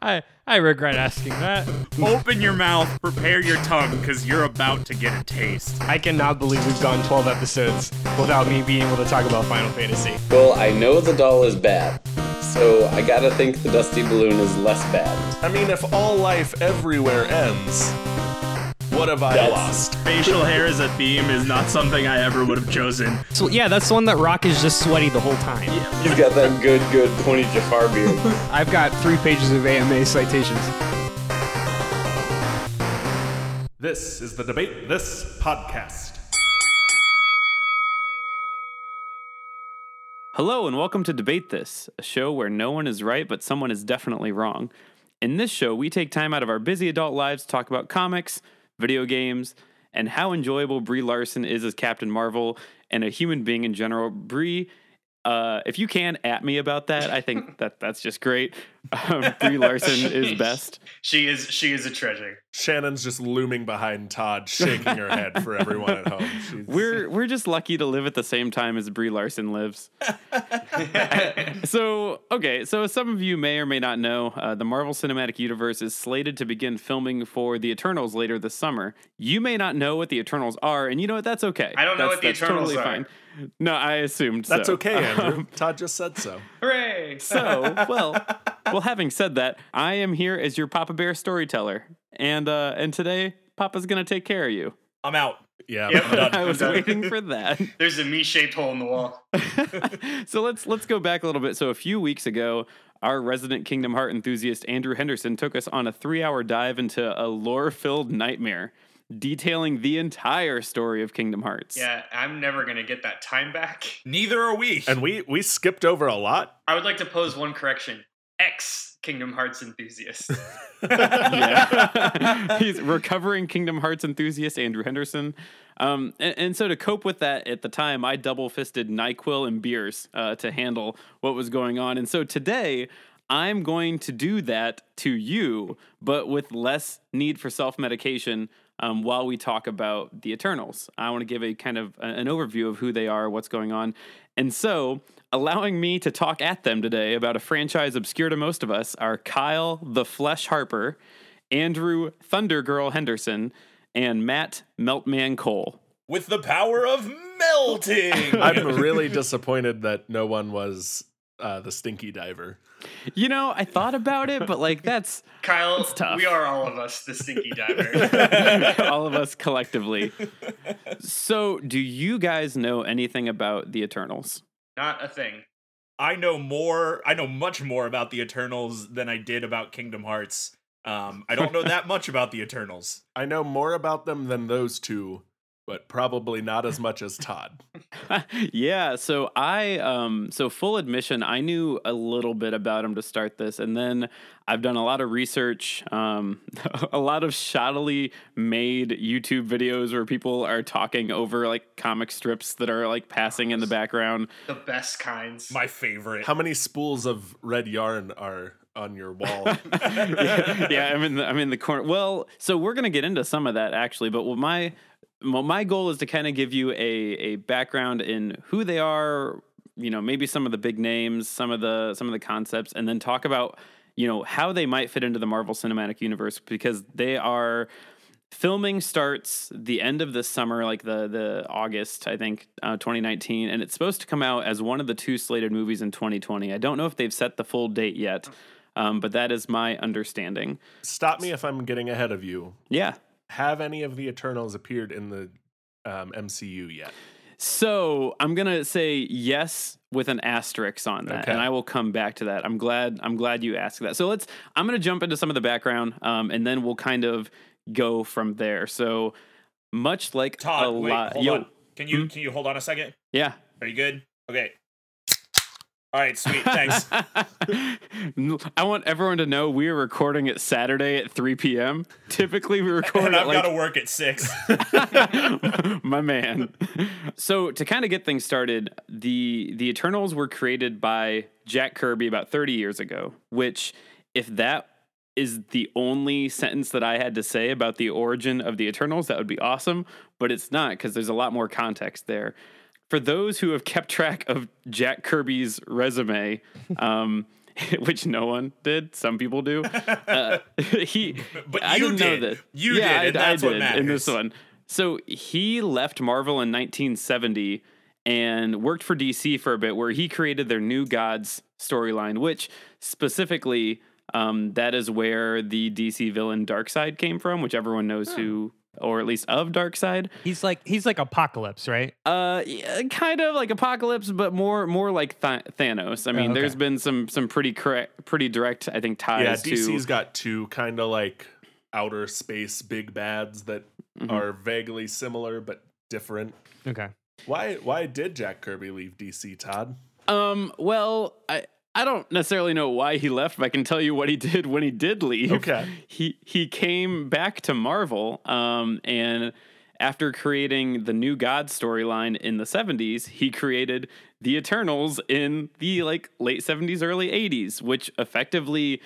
I I regret asking that. Open your mouth, prepare your tongue, because you're about to get a taste. I cannot believe we've gone 12 episodes without me being able to talk about Final Fantasy. Well, I know the doll is bad, so I gotta think the Dusty Balloon is less bad. I mean, if all life everywhere ends, what have I That's- lost? Facial hair as a theme is not something I ever would have chosen. So yeah, that's the one that Rock is just sweaty the whole time. He's got that good, good pointy Jafar beard. I've got three pages of AMA citations. This is the Debate This podcast. Hello, and welcome to Debate This, a show where no one is right, but someone is definitely wrong. In this show, we take time out of our busy adult lives to talk about comics, video games, and how enjoyable Brie Larson is as Captain Marvel and a human being in general. Brie, uh, if you can at me about that, I think that that's just great. Um, Brie Larson is best. She is she is a treasure. Shannon's just looming behind Todd, shaking her head for everyone at home. She's, We're we're just lucky to live at the same time as Brie Larson lives. so okay, so as some of you may or may not know, uh, the Marvel Cinematic Universe is slated to begin filming for the Eternals later this summer. You may not know what the Eternals are, and you know what? That's okay. I don't know That's- what the that's Eternals totally are. fine. No, I assumed that's so. okay, Andrew. Um, Todd just said so. Hooray! so well, well. Having said that, I am here as your Papa Bear storyteller, and uh, and today Papa's gonna take care of you. I'm out. Yeah, Yep. I'm done. I was done. waiting for that. There's a me-shaped hole in the wall. so let's let's go back a little bit. So a few weeks ago, our resident Kingdom Heart enthusiast Andrew Henderson took us on a three-hour dive into a lore-filled nightmare, detailing the entire story of Kingdom Hearts. Yeah, I'm never gonna get that time back. Neither are we. And we we skipped over a lot. I would like to pose one correction. Ex Kingdom Hearts enthusiast. yeah. He's recovering Kingdom Hearts enthusiast Andrew Henderson. Um, and, and so to cope with that at the time, I double fisted NyQuil and beers uh, to handle what was going on. And so today, I'm going to do that to you, but with less need for self medication. Um, while we talk about the Eternals, I want to give a kind of a- an overview of who they are, what's going on, and so allowing me to talk at them today about a franchise obscure to most of us are Kyle the Flesh Harper, Andrew Thunder Girl Henderson, and Matt Meltman Cole. With the power of melting. I'm really disappointed that no one was uh, the stinky diver. You know, I thought about it, but like that's Kyle, tough. we are all of us the stinky diver. all of us collectively. So, do you guys know anything about the Eternals? Not a thing. I know more. I know much more about the Eternals than I did about Kingdom Hearts. Um, I don't know that much about the Eternals. I know more about them than those two, but probably not as much as Todd. yeah, so I um so full admission, I knew a little bit about him to start this and then I've done a lot of research, um a lot of shoddily made YouTube videos where people are talking over like comic strips that are like passing in the background. The best kinds. My favorite. How many spools of red yarn are on your wall? yeah, yeah, I'm in the I'm in the corner. Well, so we're gonna get into some of that actually, but what my well, my goal is to kind of give you a a background in who they are, you know, maybe some of the big names, some of the some of the concepts, and then talk about you know how they might fit into the Marvel Cinematic Universe because they are filming starts the end of this summer like the the august i think uh, 2019 and it's supposed to come out as one of the two slated movies in 2020 i don't know if they've set the full date yet um, but that is my understanding. Stop me if I'm getting ahead of you. yeah Have any of the Eternals appeared in the um, MCU yet? so i'm gonna say yes with an asterisk on that Okay. and i will come back to that i'm glad i'm glad you asked that so let's i'm gonna jump into some of the background um, and then we'll kind of go from there so much like Todd, a wait, lot hold Yo, on. Can you Hmm? can you hold on a second? yeah Are you good? Okay. All right, sweet. Thanks. I want everyone to know we are recording it Saturday at 3 p.m. Typically, we record and at I've like got to work at six. my man. So to kind of get things started, the the Eternals were created by Jack Kirby about 30 years ago, which if that is the only sentence that I had to say about the origin of the Eternals, that would be awesome, but it's not because there's a lot more context there. For those who have kept track of Jack Kirby's resume, um, which no one did. Some people do. Uh, he, But I you didn't know did. that. You yeah, did, and I, that's I what did in this one. So he left Marvel in 1970 and worked for DC for a bit, where he created their New Gods storyline, which specifically um, that is where the DC villain Darkseid came from, which everyone knows who, or at least of Darkseid. He's like he's like Apocalypse, right? Uh, yeah, kind of like Apocalypse, but more more like Th- Thanos. I mean, okay. there's been some some pretty correct, pretty direct, I think, ties. Yeah, ties DC's to. got two kind of like outer space big bads that Mhm. are vaguely similar but different. Okay. Why why did Jack Kirby leave DC, Todd? Um, well, I I don't necessarily know why he left, but I can tell you what he did when he did leave. Okay. He he came back to Marvel, um, and after creating the New God storyline in the 70s, he created the Eternals in the like late 70s, early 80s, which effectively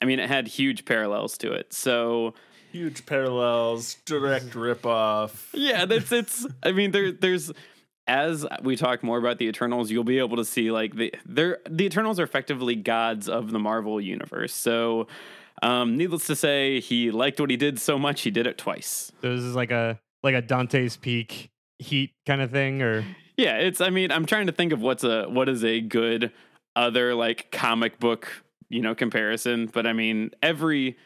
I mean, it had huge parallels to it. So, Huge parallels, direct ripoff. yeah, that's it's. I mean, there there's as we talk more about the Eternals, you'll be able to see like the they're the Eternals are effectively gods of the Marvel universe. So, um, needless to say, he liked what he did so much he did it twice. So this is like a like a Dante's Peak heat kind of thing, or Yeah, it's. I mean, I'm trying to think of what's a what is a good other like comic book you know comparison, but I mean every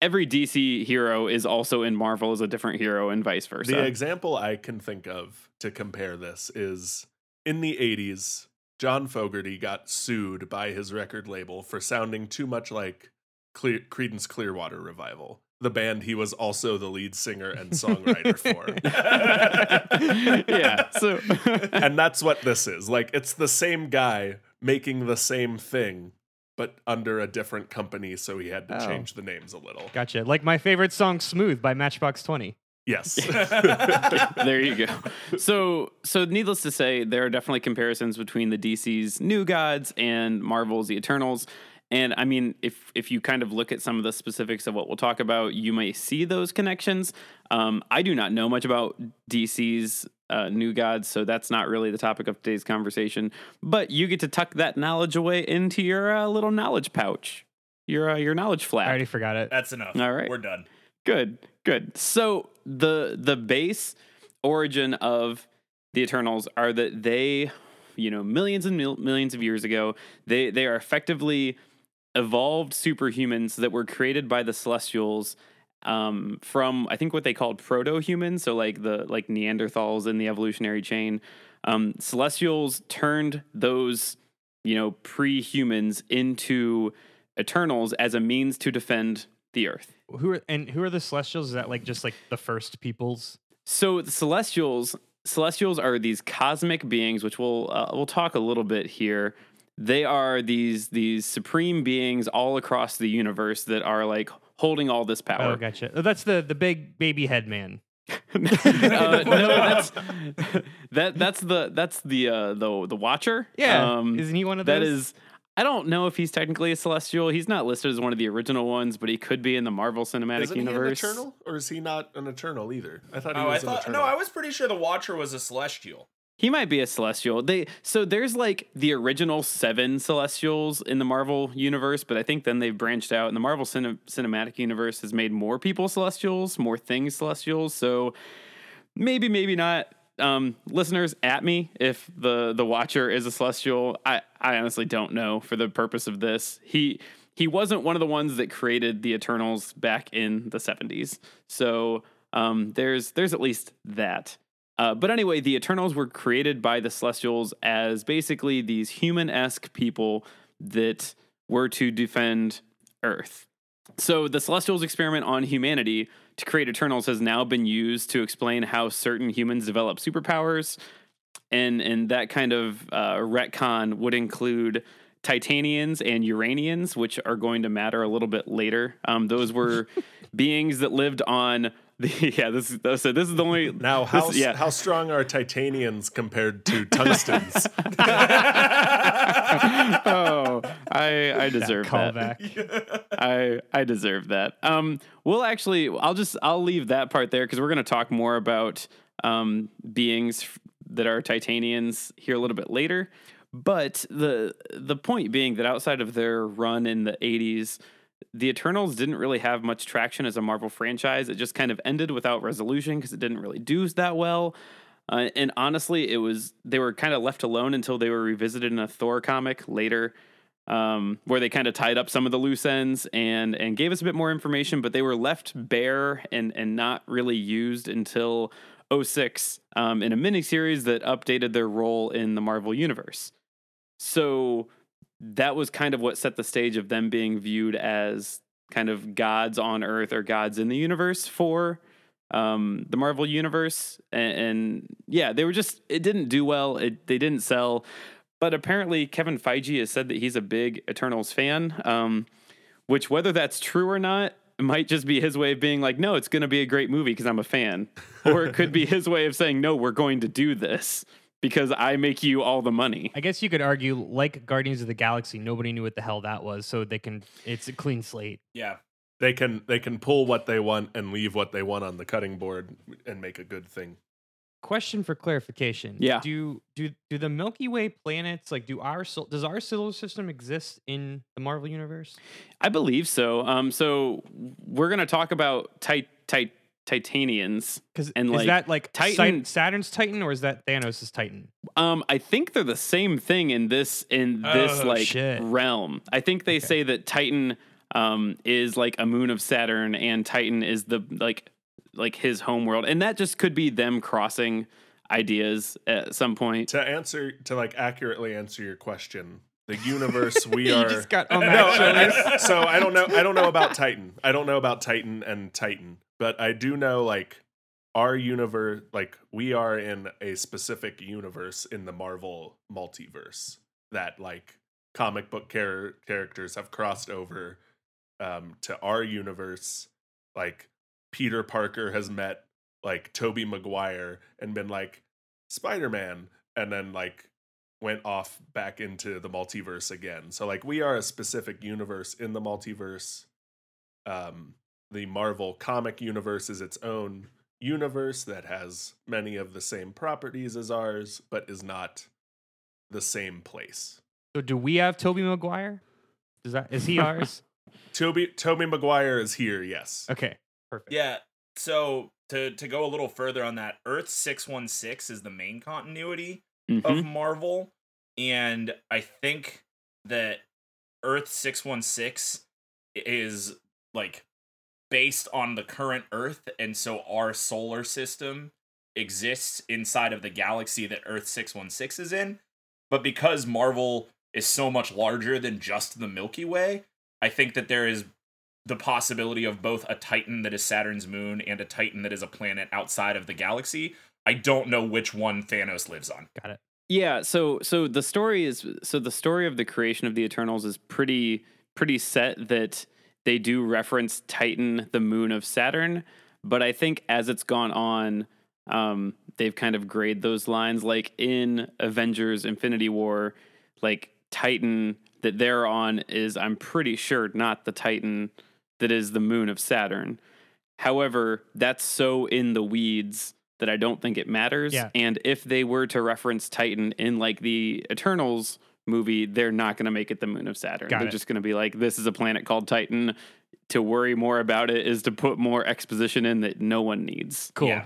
every DC hero is also in Marvel as a different hero and vice versa. The example I can think of to compare this is in the 80s, John Fogerty got sued by his record label for sounding too much like Clear- Creedence Clearwater Revival, the band he was also the lead singer and songwriter for. yeah. So and that's what this is. Like it's the same guy making the same thing but under a different company so he had to Oh. change the names a little. gotcha. Like my favorite song, "Smooth" by Matchbox Twenty. Yes. there you go. So, so needless to say, there are definitely comparisons between the DC's New Gods and Marvel's The Eternals. And I mean, if if you kind of look at some of the specifics of what we'll talk about, you may see those connections. Um, I do not know much about DC's uh, New Gods, so that's not really the topic of today's conversation. But you get to tuck that knowledge away into your uh, little knowledge pouch, your uh, your knowledge flap. I already forgot it. That's enough. All right. We're done. Good, good. So the the base origin of the Eternals are that they, you know, millions and mil- millions of years ago, they they are effectively evolved superhumans that were created by the Celestials um, from I think what they called proto-humans, so like the like Neanderthals in the evolutionary chain. Um, Celestials turned those, you know, pre-humans into Eternals as a means to defend the Earth. Who are and who are the Celestials? Is that like just like the first peoples? So the celestials, celestials are these cosmic beings, which we'll uh, we'll talk a little bit here. They are these these supreme beings all across the universe that are like holding all this power. Oh, gotcha. Oh, that's the the big baby head man. uh, no, that's that that's the that's the uh, the the Watcher. Yeah, Um, isn't he one of that those? is. I don't know if he's technically a celestial. He's not listed as one of the original ones, but he could be in the Marvel Cinematic Isn't Universe. he an Eternal? Or is he not an Eternal either? I thought he Oh, I was an thought Eternal. no, I was pretty sure the Watcher was a Celestial. He might be a celestial. They so there's like the original seven celestials in the Marvel universe, but I think then they've branched out, and the Marvel cine- cinematic universe has made more people celestials, more things celestials. So maybe, maybe not. Um, listeners, at me if the the Watcher is a celestial. I I honestly don't know for the purpose of this. He he wasn't one of the ones that created the Eternals back in the 70s. So um, there's there's at least that. Uh, but anyway, the Eternals were created by the Celestials as basically these human esque people that were to defend Earth. So the Celestials' experiment on humanity to create Eternals has now been used to explain how certain humans develop superpowers, and and that kind of uh, retcon would include Titanians and Uranians, which are going to matter a little bit later. Um, those were beings that lived on the yeah. This is so. This is the only Now, how, this- yeah. how strong are Titanians compared to tungstens? oh, I I deserve that. Callback. I I deserve that. Um, we'll actually, I'll just I'll leave that part there because we're going to talk more about um beings that are Titanians here a little bit later. But the the point being that outside of their run in the 80s, the Eternals didn't really have much traction as a Marvel franchise. It just kind of ended without resolution because it didn't really do that well. Uh, and honestly, it was they were kind of left alone until they were revisited in a Thor comic later, um, where they kind of tied up some of the loose ends and and gave us a bit more information. But they were left bare and and not really used until 06 um, in a miniseries that updated their role in the Marvel universe. So that was kind of what set the stage of them being viewed as kind of gods on Earth or gods in the universe for um, the Marvel universe. And, and, yeah, they were just it didn't do well. It they didn't sell. But apparently, Kevin Feige has said that he's a big Eternals fan. Um, which, whether that's true or not, might just be his way of being like, no, it's going to be a great movie because I'm a fan. or it could be his way of saying, no, we're going to do this because I make you all the money. I guess you could argue, like Guardians of the Galaxy, nobody knew what the hell that was, so they can. It's a clean slate. Yeah. They can they can pull what they want and leave what they want on the cutting board and make a good thing. Question for clarification. Yeah. Do do do the Milky Way planets like do our does our solar system exist in the Marvel universe? I believe so. Um, so we're gonna talk about tight tit- Titanians. Because And, is like, that like Titan- Titan, Saturn's Titan or is that Thanos' Titan? Um, I think they're the same thing in this in this Oh, like shit. realm. I think they say that Titan um is like a moon of Saturn and Titan is the like like his home world. And that just could be them crossing ideas at some point. To answer to like accurately answer your question, the universe we You are just got no. I- I- so I don't know. I don't know about Titan. I don't know about Titan and Titan, but I do know like our universe. Like we are in a specific universe in the Marvel multiverse that like comic book char- characters have crossed over um, to our universe. Like Peter Parker has met like Tobey Maguire and been like Spider Man, and then like went off back into the multiverse again. So like we are a specific universe in the multiverse. Um the Marvel comic universe is its own universe that has many of the same properties as ours but is not the same place. So do we have Tobey Maguire? Does that is he ours? Tobey Tobey Maguire is here, yes. okay, perfect. Yeah. So to to go a little further on that, Earth six one six is the main continuity Mhm. of Marvel, and I think that Earth six one six is like based on the current Earth, and so our solar system exists inside of the galaxy that Earth six one six is in. But because Marvel is so much larger than just the Milky Way, I think that there is the possibility of both a Titan that is Saturn's moon and a Titan that is a planet outside of the galaxy. I don't know which one Thanos lives on. Got it. Yeah, so so the story is so the story of the creation of the Eternals is pretty pretty set that they do reference Titan, the moon of Saturn, but I think as it's gone on, um, they've kind of grayed those lines. Like in Avengers: Infinity War, like Titan that they're on is I'm pretty sure not the Titan that is the moon of Saturn. However, that's so in the weeds that I don't think it matters. Yeah. And if they were to reference Titan in like the Eternals movie, they're not going to make it the moon of Saturn. Got they're it. just going to be like, this is a planet called Titan. To worry more about it is to put more exposition in that no one needs. Cool. Yeah.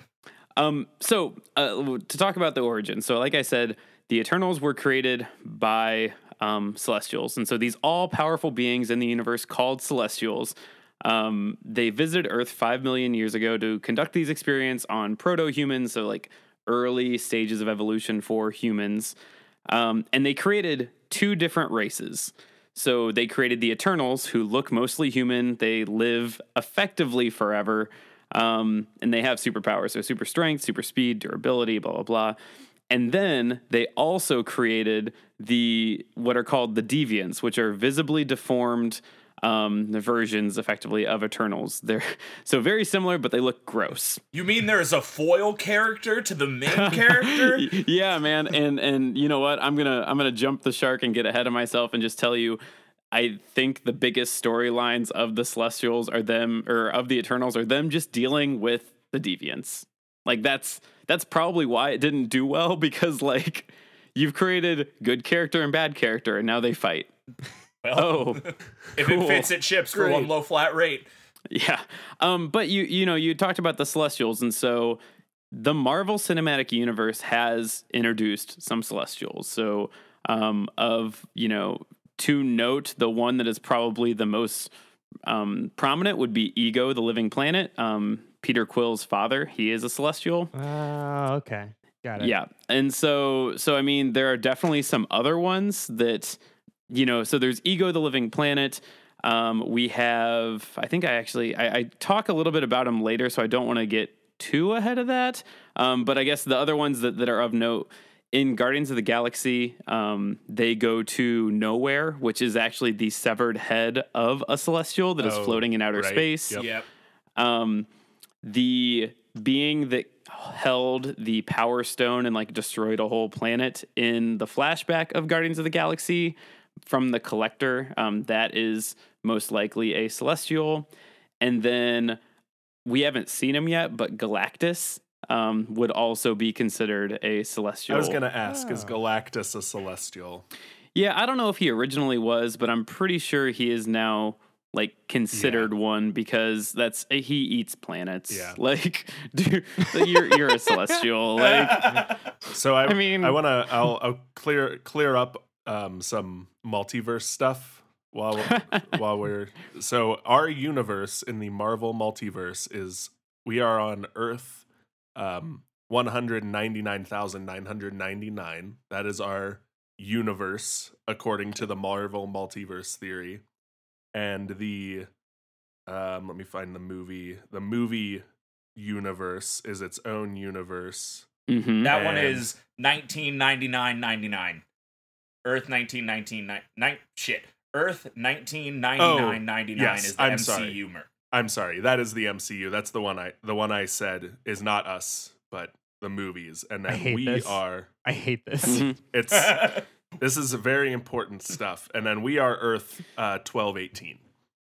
Um, so uh, to talk about the origin, so like I said, the Eternals were created by um, Celestials, and so these all-powerful beings in the universe called Celestials. Um, they visited Earth five million years ago to conduct these experiments on proto-humans, so like early stages of evolution for humans, um, and they created two different races. So they created the Eternals, who look mostly human. They live effectively forever, um, and they have superpowers. So super strength, super speed, durability, blah blah blah. And then they also created the what are called the Deviants, which are visibly deformed um, the versions, effectively, of Eternals. They're so very similar, but they look gross. You mean there's a foil character to the main character? yeah, man. And and you know what? I'm gonna I'm gonna jump the shark and get ahead of myself and just tell you. I think the biggest storylines of the Celestials are them, or of the Eternals, are them just dealing with the Deviants. Like that's that's probably why it didn't do well because like you've created good character and bad character, and now they fight. Well, Oh, if cool. it fits, it ships for one low flat rate. Yeah. Um, but you you know, you talked about the Celestials, and so the Marvel Cinematic Universe has introduced some Celestials. So um of, you know, to note, the one that is probably the most um prominent would be Ego, the living planet. Um Peter Quill's father, he is a celestial. Oh, okay. Got it. Yeah. And so so I mean there are definitely some other ones that you know, so there's Ego the Living Planet. Um, we have I think I actually I, I talk a little bit about them later, so I don't want to get too ahead of that. Um, but I guess the other ones that, that are of note in Guardians of the Galaxy, um, they go to Knowhere, which is actually the severed head of a celestial that is Oh, floating in outer right. space. Yep. Yep. Um, the being that held the Power Stone and like destroyed a whole planet in the flashback of Guardians of the Galaxy from the Collector, um, that is most likely a Celestial. And then we haven't seen him yet, but Galactus um, would also be considered a Celestial. I was gonna ask, is Oh. Galactus a celestial? Yeah, I don't know if he originally was, but I'm pretty sure he is now like considered one because that's he eats planets. Yeah. Like, dude, you're you're a celestial. Like, So I, I mean- I want to, I'll, I'll clear clear up um, some multiverse stuff while while we're. So our universe in the Marvel multiverse is we are on Earth, um, one hundred ninety nine thousand nine hundred ninety nine. That is our universe according to the Marvel multiverse theory, and the um, let me find the movie. The movie universe is its own universe. mhm. That one And- is 1999.99. Earth 1919 nine, shit. Earth 1999.99 yes, is the I'm MCU sorry. mer- I'm sorry, that is the MCU. That's the one I the one I said is not us, but the movies. And I then hate we this. are I hate this. Mhm. it's this is very important stuff. And then we are Earth uh 1218.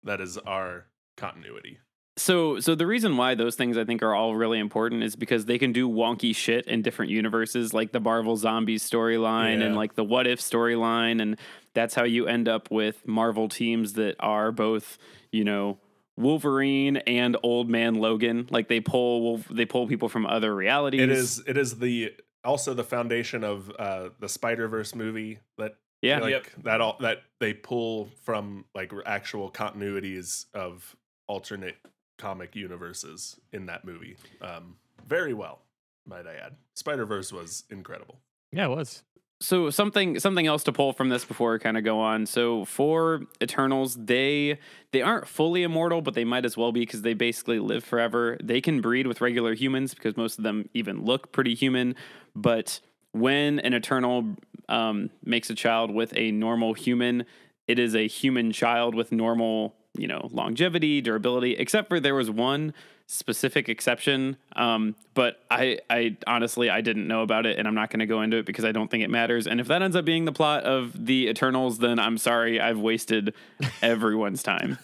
That is our continuity. So, so the reason why those things I think are all really important is because they can do wonky shit in different universes, like the Marvel Zombies storyline and like the What If storyline, and that's how you end up with Marvel teams that are both, you know, Wolverine and Old Man Logan. Like they pull Wolf- they pull people from other realities. It is it is the also the foundation of uh the Spider-Verse movie that yeah. like Yep. that all that they pull from like actual continuities of alternate comic universes in that movie um very well might i add spider-verse was incredible Yeah, it was. so something something else to pull from this before we kind of go on. So for Eternals, they they aren't fully immortal, but they might as well be because they basically live forever. They can breed with regular humans because most of them even look pretty human. But when an Eternal um, makes a child with a normal human, it is a human child with normal, you know, longevity, durability. Except for there was one specific exception. Um, but I, I honestly, I didn't know about it, and I'm not going to go into it because I don't think it matters. And if that ends up being the plot of the Eternals, then I'm sorry, I've wasted everyone's time.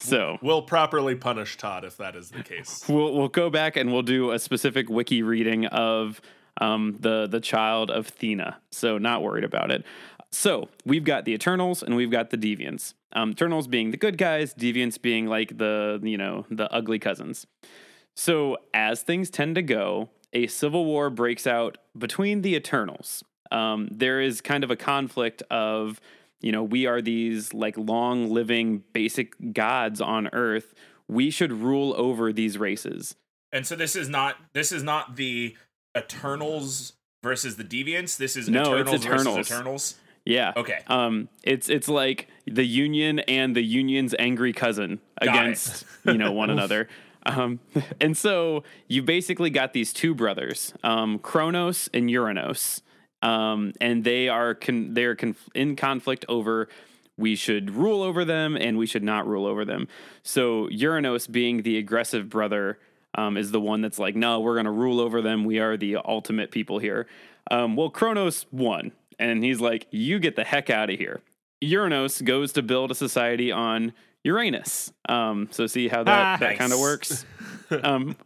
So we'll properly punish todd if that is the case we'll we'll go back and we'll do a specific wiki reading of um, the the child of Thena. So not worried about it. So we've got the Eternals and we've got the Deviants. Um, Eternals being the good guys, Deviants being like the you know the ugly cousins. So as things tend to go, a civil war breaks out between the Eternals. Um, there is kind of a conflict of you know we are these like long living basic gods on Earth. We should rule over these races. And so this is not this is not the Eternals versus the Deviants. This is No, it's Eternals Eternals. versus Eternals. Yeah. Okay. Um, it's it's like the Union and the Union's angry cousin Got against you know one another. Um, and so you basically got these two brothers, um, Kronos and Uranos, um, and they are con- they're conf- in conflict over we should rule over them and we should not rule over them. So Uranos, being the aggressive brother, um, is the one that's like, no, we're going to rule over them. We are the ultimate people here. Um, well, Kronos won, and he's like, you get the heck out of here. Uranos goes to build a society on Uranus. Um, so see how that, Ah. that kind of works. um,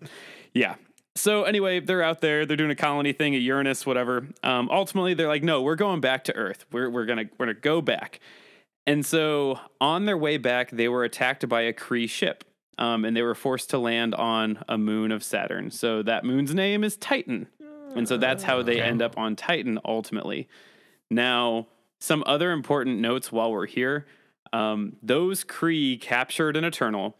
yeah. so anyway, they're out there. They're doing a colony thing at Uranus, whatever. Um, ultimately, they're like, no, we're going back to Earth. We're we're gonna we're gonna go back. And so on their way back, they were attacked by a Kree ship, um, and they were forced to land on a moon of Saturn. So that moon's name is Titan, and so that's how they end up on Titan ultimately. Now, some other important notes while we're here. Um, those Kree captured an Eternal,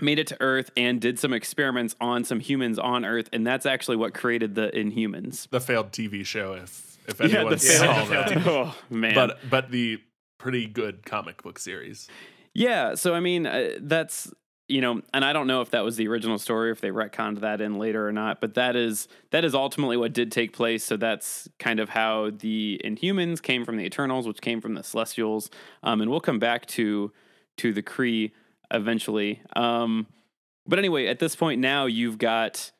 made it to Earth, and did some experiments on some humans on Earth, and that's actually what created the Inhumans. The failed TV show, if if Yeah, anyone the saw failed- that. oh man, But but the pretty good comic book series. Yeah, so I mean, uh, that's you know, and I don't know if that was the original story, if they retconned that in later or not, but that is that is ultimately what did take place. So that's kind of how the Inhumans came from the Eternals, which came from the Celestials, um, and we'll come back to to the Kree eventually. Um, but anyway, at this point now, you've got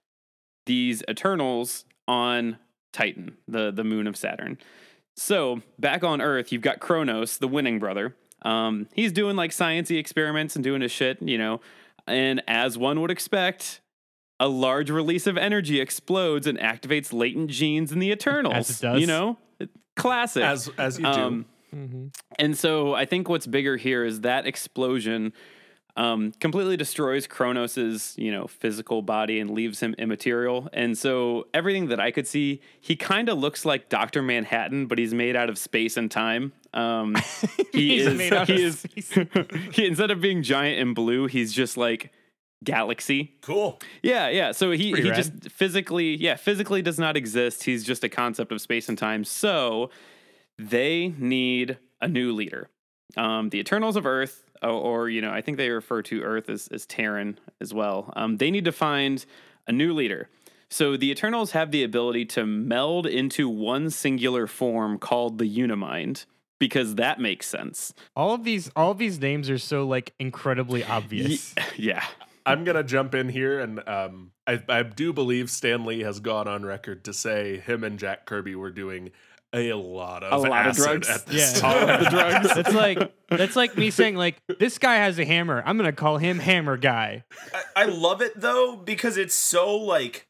these Eternals on Titan, the the moon of Saturn. So back on Earth, you've got Kronos, the winning brother. Um, he's doing like sciencey experiments and doing his shit, you know. And as one would expect, a large release of energy explodes and activates latent genes in the Eternals. As it does. You know, classic. As as you do. Um, Mm-hmm. and so I think what's bigger here is that explosion um, completely destroys Kronos's, you know, physical body and leaves him immaterial. And so everything that I could see, he kind of looks like Doctor Manhattan, but he's made out of space and time. Um, he He's is. made out he of is. space. he, instead of being giant and blue, he's just like galaxy. Cool. Yeah, yeah. So he he rad. just physically, yeah, physically does not exist. He's just a concept of space and time. So they need a new leader. Um, the Eternals of Earth, or, or you know, I think they refer to Earth as as Terran as well. Um, they need to find a new leader. So the Eternals have the ability to meld into one singular form called the Unimind because that makes sense. All of these, all of these names are so like incredibly obvious. Yeah. I'm gonna jump in here, and um, I, I do believe Stan Lee has gone on record to say him and Jack Kirby were doing a lot of A lot of drugs? at this Yeah. time. the drugs. That's like that's like me saying like this guy has a hammer. I'm gonna call him Hammer Guy. I, I love it though because it's so like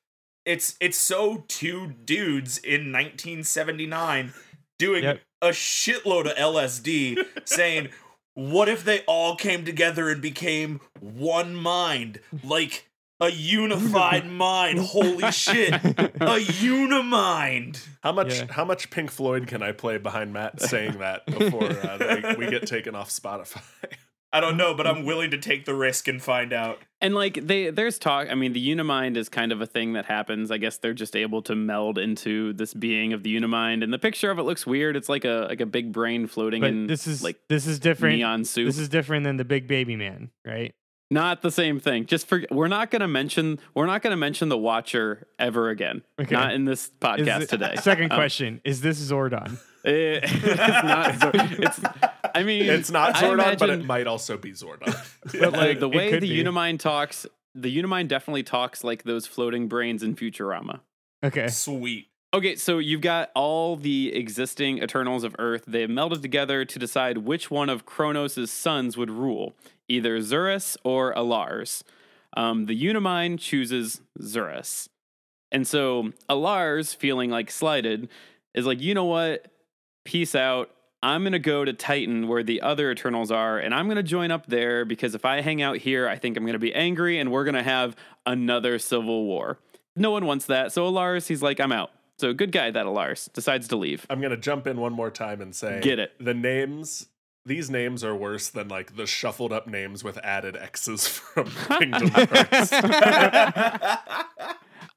it's it's so two dudes in 1979 doing Yep. a shitload of LSD saying what if they all came together and became one mind like a unified mind holy shit a unimind How much Yeah. how much Pink Floyd can I play behind Matt saying that before uh, we, we get taken off Spotify? I don't know but I'm willing to take the risk and find out And like they there's talk I mean the Unimind is kind of a thing that happens. I guess they're just able to meld into this being of the Unimind and the picture of it looks weird. It's like a like a big brain floating But in this is like this is different. neon soup. This is different than the Big Baby Man, right? Not the same thing. Just for we're not going to mention we're not going to mention the Watcher ever again. Okay. Not in this podcast it- today. Second Um, question: Is this Zordon? it- it's not it's I mean It's not I Zordon, but it might also be Zordon. But like the way the be. Unimind talks, the Unimind definitely talks like those floating brains in Futurama. Okay. sweet Okay, so you've got all the existing Eternals of Earth. They've melded together to decide which one of Kronos' sons would rule, either Zuras or A'lars. Um, the Unimind chooses Zuras. And so A'lars, feeling like slighted, is like, you know what? Peace out. I'm going to go to Titan where the other Eternals are, and I'm going to join up there because if I hang out here, I think I'm going to be angry and we're going to have another civil war. No one wants that. So A'lars, he's like, I'm out. So good guy that A'lars decides to leave. I'm gonna jump in one more time and say, Get it. The names, these names are worse than like the shuffled up names with added X's from Kingdom Hearts.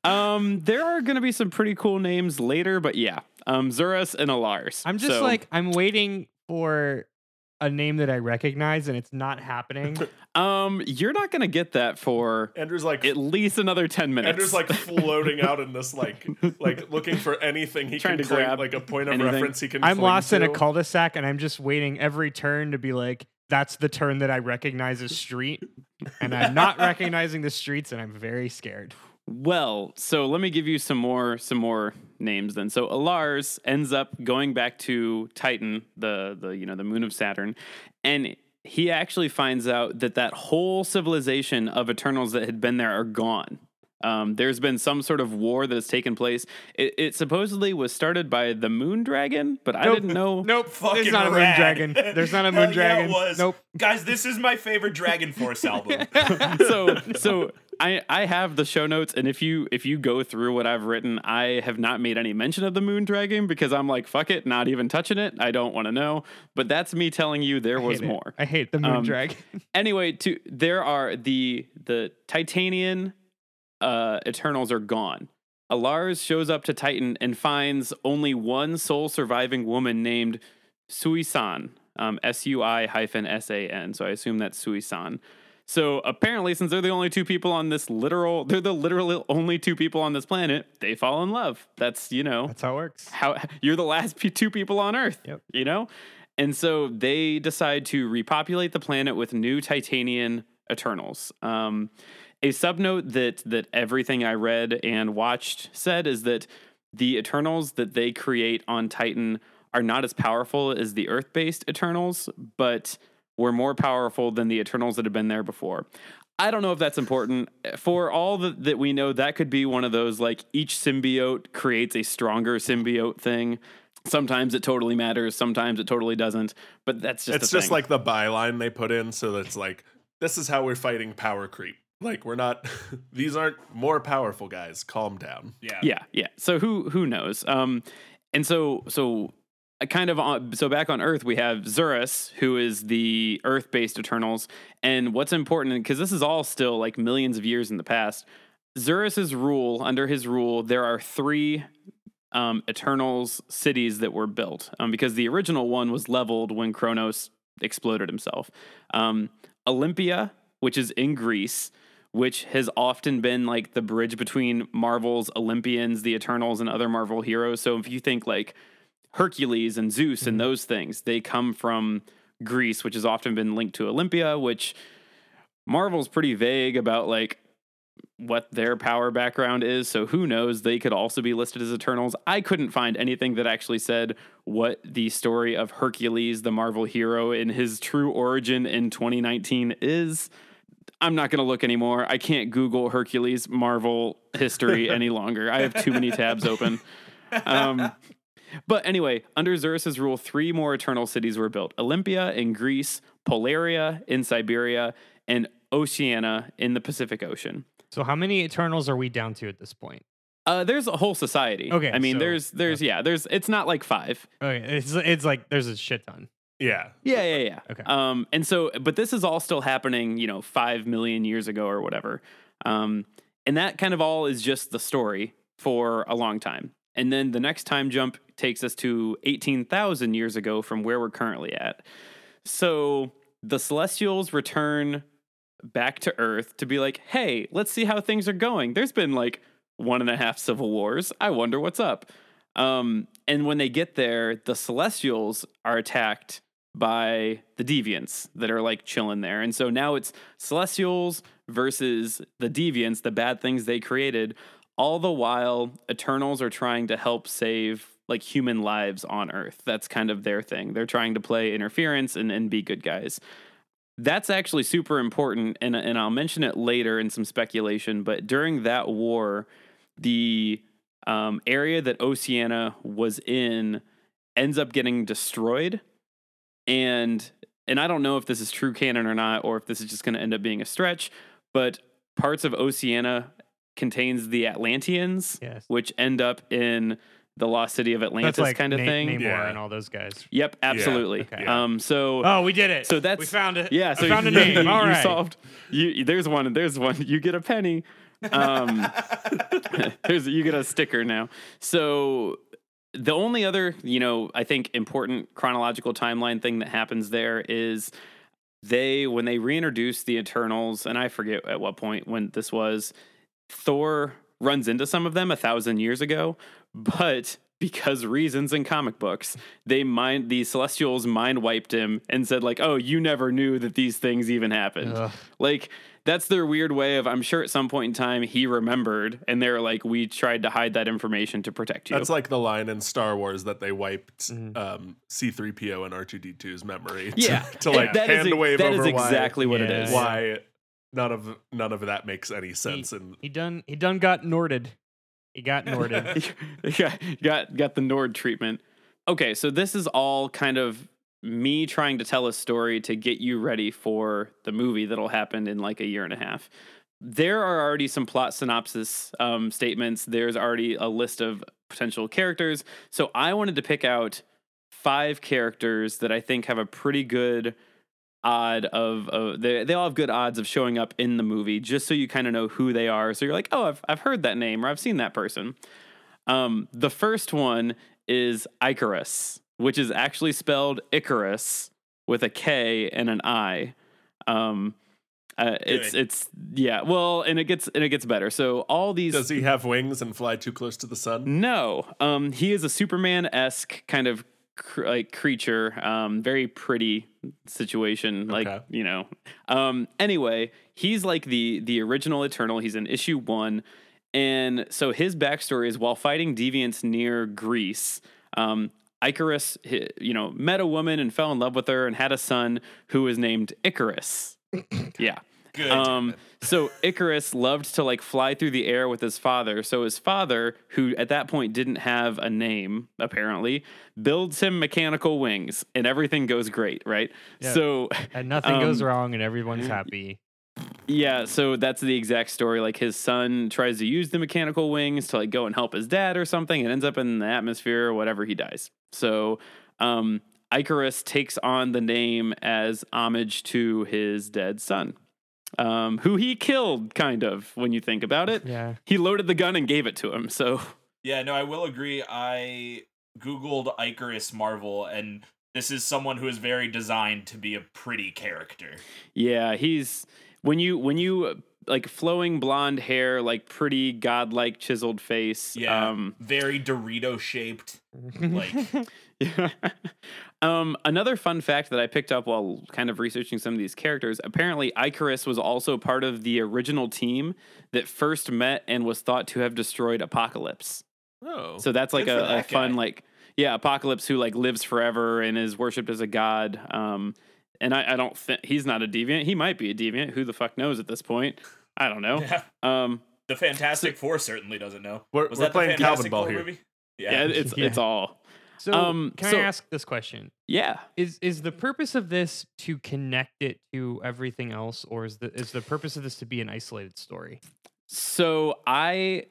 Um, there are going to be some pretty cool names later, but yeah, um, Zuras and A'lars. I'm just So, like I'm waiting for a name that I recognize, and it's not happening. um, you're not going to get that for Andrew's like, at least another ten minutes. Andrew's like floating out in this like, like looking for anything he Trying can to cling, grab like a point of anything. reference he can. I'm cling lost in a cul-de-sac, and I'm just waiting every turn to be like, "That's the turn that I recognize as street," and I'm not recognizing the streets, and I'm very scared. Well, so let me give you some more some more names then. So A'lars ends up going back to Titan, the the you know the moon of Saturn, and he actually finds out that that whole civilization of Eternals that had been there are gone. Um, there's been some sort of war that has taken place. It, it supposedly was started by the Moon Dragon, but I didn't know. Nope. Fucking There's not a moon dragon. There's not a Hell moon yeah, it dragon. was. Nope. Guys, this is my favorite DragonForce album. so so I I have the show notes, and if you if you go through what I've written, I have not made any mention of the Moon Dragon because I'm like fuck it, not even touching it. I don't want to know. But that's me telling you there was Hate it. more. I hate the moon Um, dragon. anyway, to there are the the Titanian uh, Eternals are gone. A'lars shows up to Titan and finds only one sole surviving woman named Sui-San, um, S U I hyphen S A N. So I assume that's Sui-San. So apparently, since they're the only two people on this literal, they're the literal only two people on this planet. They fall in love. That's you know That's how it works. how you're the last two people on Earth. Yep. You know, and so they decide to repopulate the planet with new Titanian Eternals. Um, a subnote that that everything I read and watched said is that the Eternals that they create on Titan are not as powerful as the Earth-based Eternals, but were more powerful than the Eternals that had been there before. I don't know if that's important. For all that, that we know, that could be one of those like each symbiote creates a stronger symbiote thing. Sometimes it totally matters, sometimes it totally doesn't. But that's just it's just thing. like the byline they put in, so that's like this is how we're fighting power creep. Like we're not; these aren't more powerful guys. Calm down. Yeah. yeah, yeah. So who who knows? Um, and so so uh, kind of on, so back on Earth we have Zuras, who is the Earth-based Eternals, and what's important because this is all still like millions of years in the past. Zuras's rule, under his rule, there are three um, Eternals cities that were built um, because the original one was leveled when Kronos exploded himself. Um, Olympia, which is in Greece, which has often been like the bridge between Marvel's Olympians, the Eternals, and other Marvel heroes. So if you think like Hercules and Zeus and mm-hmm. those things, they come from Greece, which has often been linked to Olympia, which Marvel's pretty vague about like what their power background is. So who knows? They could also be listed as Eternals. I couldn't find anything that actually said what the story of Hercules, the Marvel hero, in his true origin in 2019 is. I'm not going to look anymore. I can't Google Hercules Marvel history any longer. I have too many tabs open. Um, but anyway, under Zuras's rule, three more eternal cities were built Olympia in Greece, Polaria in Siberia, and Oceania in the Pacific Ocean. So how many Eternals are we down to at this point? Uh, there's a whole society. Okay, I mean, so- there's, there's, yeah, there's, it's not like five. Okay, it's it's like there's a shit ton. Yeah, Yeah, yeah, yeah. Okay. Um, and so, but this is all still happening, you know, five million years ago or whatever. Um, and that kind of all is just the story for a long time. And then the next time jump takes us to 18,000 years ago from where we're currently at. So the Celestials return back to Earth to be like, hey, let's see how things are going. There's been like one and a half civil wars. I wonder what's up. Um, and when they get there, the Celestials are attacked by the Deviants that are like chilling there. And so now it's Celestials versus the Deviants, the bad things they created. All the while, Eternals are trying to help save like human lives on Earth. That's kind of their thing. They're trying to play interference and, and be good guys. That's actually super important, and and I'll mention it later in some speculation. But during that war, the um, area that Oceania was in ends up getting destroyed, and and I don't know if this is true canon or not, or if this is just going to end up being a stretch. But parts of Oceania contains the Atlanteans, Yes. which end up in the lost city of Atlantis, like kind of Na- thing. Namor Yeah. and all those guys. Yep, absolutely. Okay. Um, so Oh, we did it. So that's- we found it. yeah, so I found a you, name. You, All you right. solved. You there's one. There's one. You get a penny. Um, there's you get a sticker now. So the only other, you know, I think important chronological timeline thing that happens there is they when they reintroduce the Eternals, and I forget at what point when this was. Thor runs into some of them a thousand years ago, but because reasons in comic books, they mind the Celestials mind wiped him and said like, "Oh, you never knew that these things even happened." Ugh. Like that's their weird way of. I'm sure at some point in time he remembered, and they're like, "We tried to hide that information to protect you." that's like the line in Star Wars that they wiped Mhm. um, C-3PO and R2D2's memory. To, yeah, to like that is hand e- wave that over is exactly what it Yeah. is. why why none of none of that makes any sense. And He done he done got Norded. He got Norded. yeah, got got the Nord treatment. Okay, so this is all kind of me trying to tell a story to get you ready for the movie that'll happen in like a year and a half. There are already some plot synopsis um, statements. There's already a list of potential characters. So I wanted to pick out five characters that I think have a pretty good odd of, of they, they all have good odds of showing up in the movie just so you kind of know who they are so you're like oh I've, I've heard that name or i've seen that person um, the first one is Ikaris which is actually spelled Ikaris with a k and an i um, uh, it's it's yeah well and it gets and it gets better so all these does he have wings and fly too close to the sun? no, um, he is a Superman esque kind of cr- like creature. Um, very pretty situation. Like Okay. you know. Um, anyway, he's like the the original Eternal. He's in issue one, and so his backstory is while fighting deviants near Greece. Um, Ikaris, you know, met a woman and fell in love with her and had a son who was named Icarus. yeah. Good. Um, so Icarus loved to like fly through the air with his father. So his father, who at that point didn't have a name, apparently, builds him mechanical wings, and everything goes great, right? Yeah. So and nothing goes Um, wrong and everyone's happy. yeah, so that's the exact story. Like his son tries to use the mechanical wings to like go and help his dad or something, and ends up in the atmosphere or whatever. He dies. So um, Ikaris takes on the name as homage to his dead son, um, who he killed, kind of when you think about it. Yeah. He loaded the gun and gave it to him. So Yeah, no, I will agree. I googled Ikaris Marvel, and this is someone who is very designed to be a pretty character. yeah, he's when you when you like flowing blonde hair, like pretty godlike chiseled face. Yeah, Um, very Dorito shaped. Like, Yeah. um, another fun fact that I picked up while kind of researching some of these characters apparently, Ikaris was also part of the original team that first met and was thought to have destroyed Apocalypse. Oh, So that's like a, a fun, like, yeah, Apocalypse who like lives forever and is worshipped as a god. Um, and I, I don't think he's not a deviant. He might be a deviant. Who the fuck knows at this point? I don't know. yeah, Um, the Fantastic Four certainly doesn't know. We're- Was we're that playing the Calvin Ball Four here. movie? yeah, Yeah. it's Yeah. it's all So Um, can so- I ask this question? yeah. Is is the purpose of this to connect it to everything else, or is the is the purpose of this to be an isolated story? So I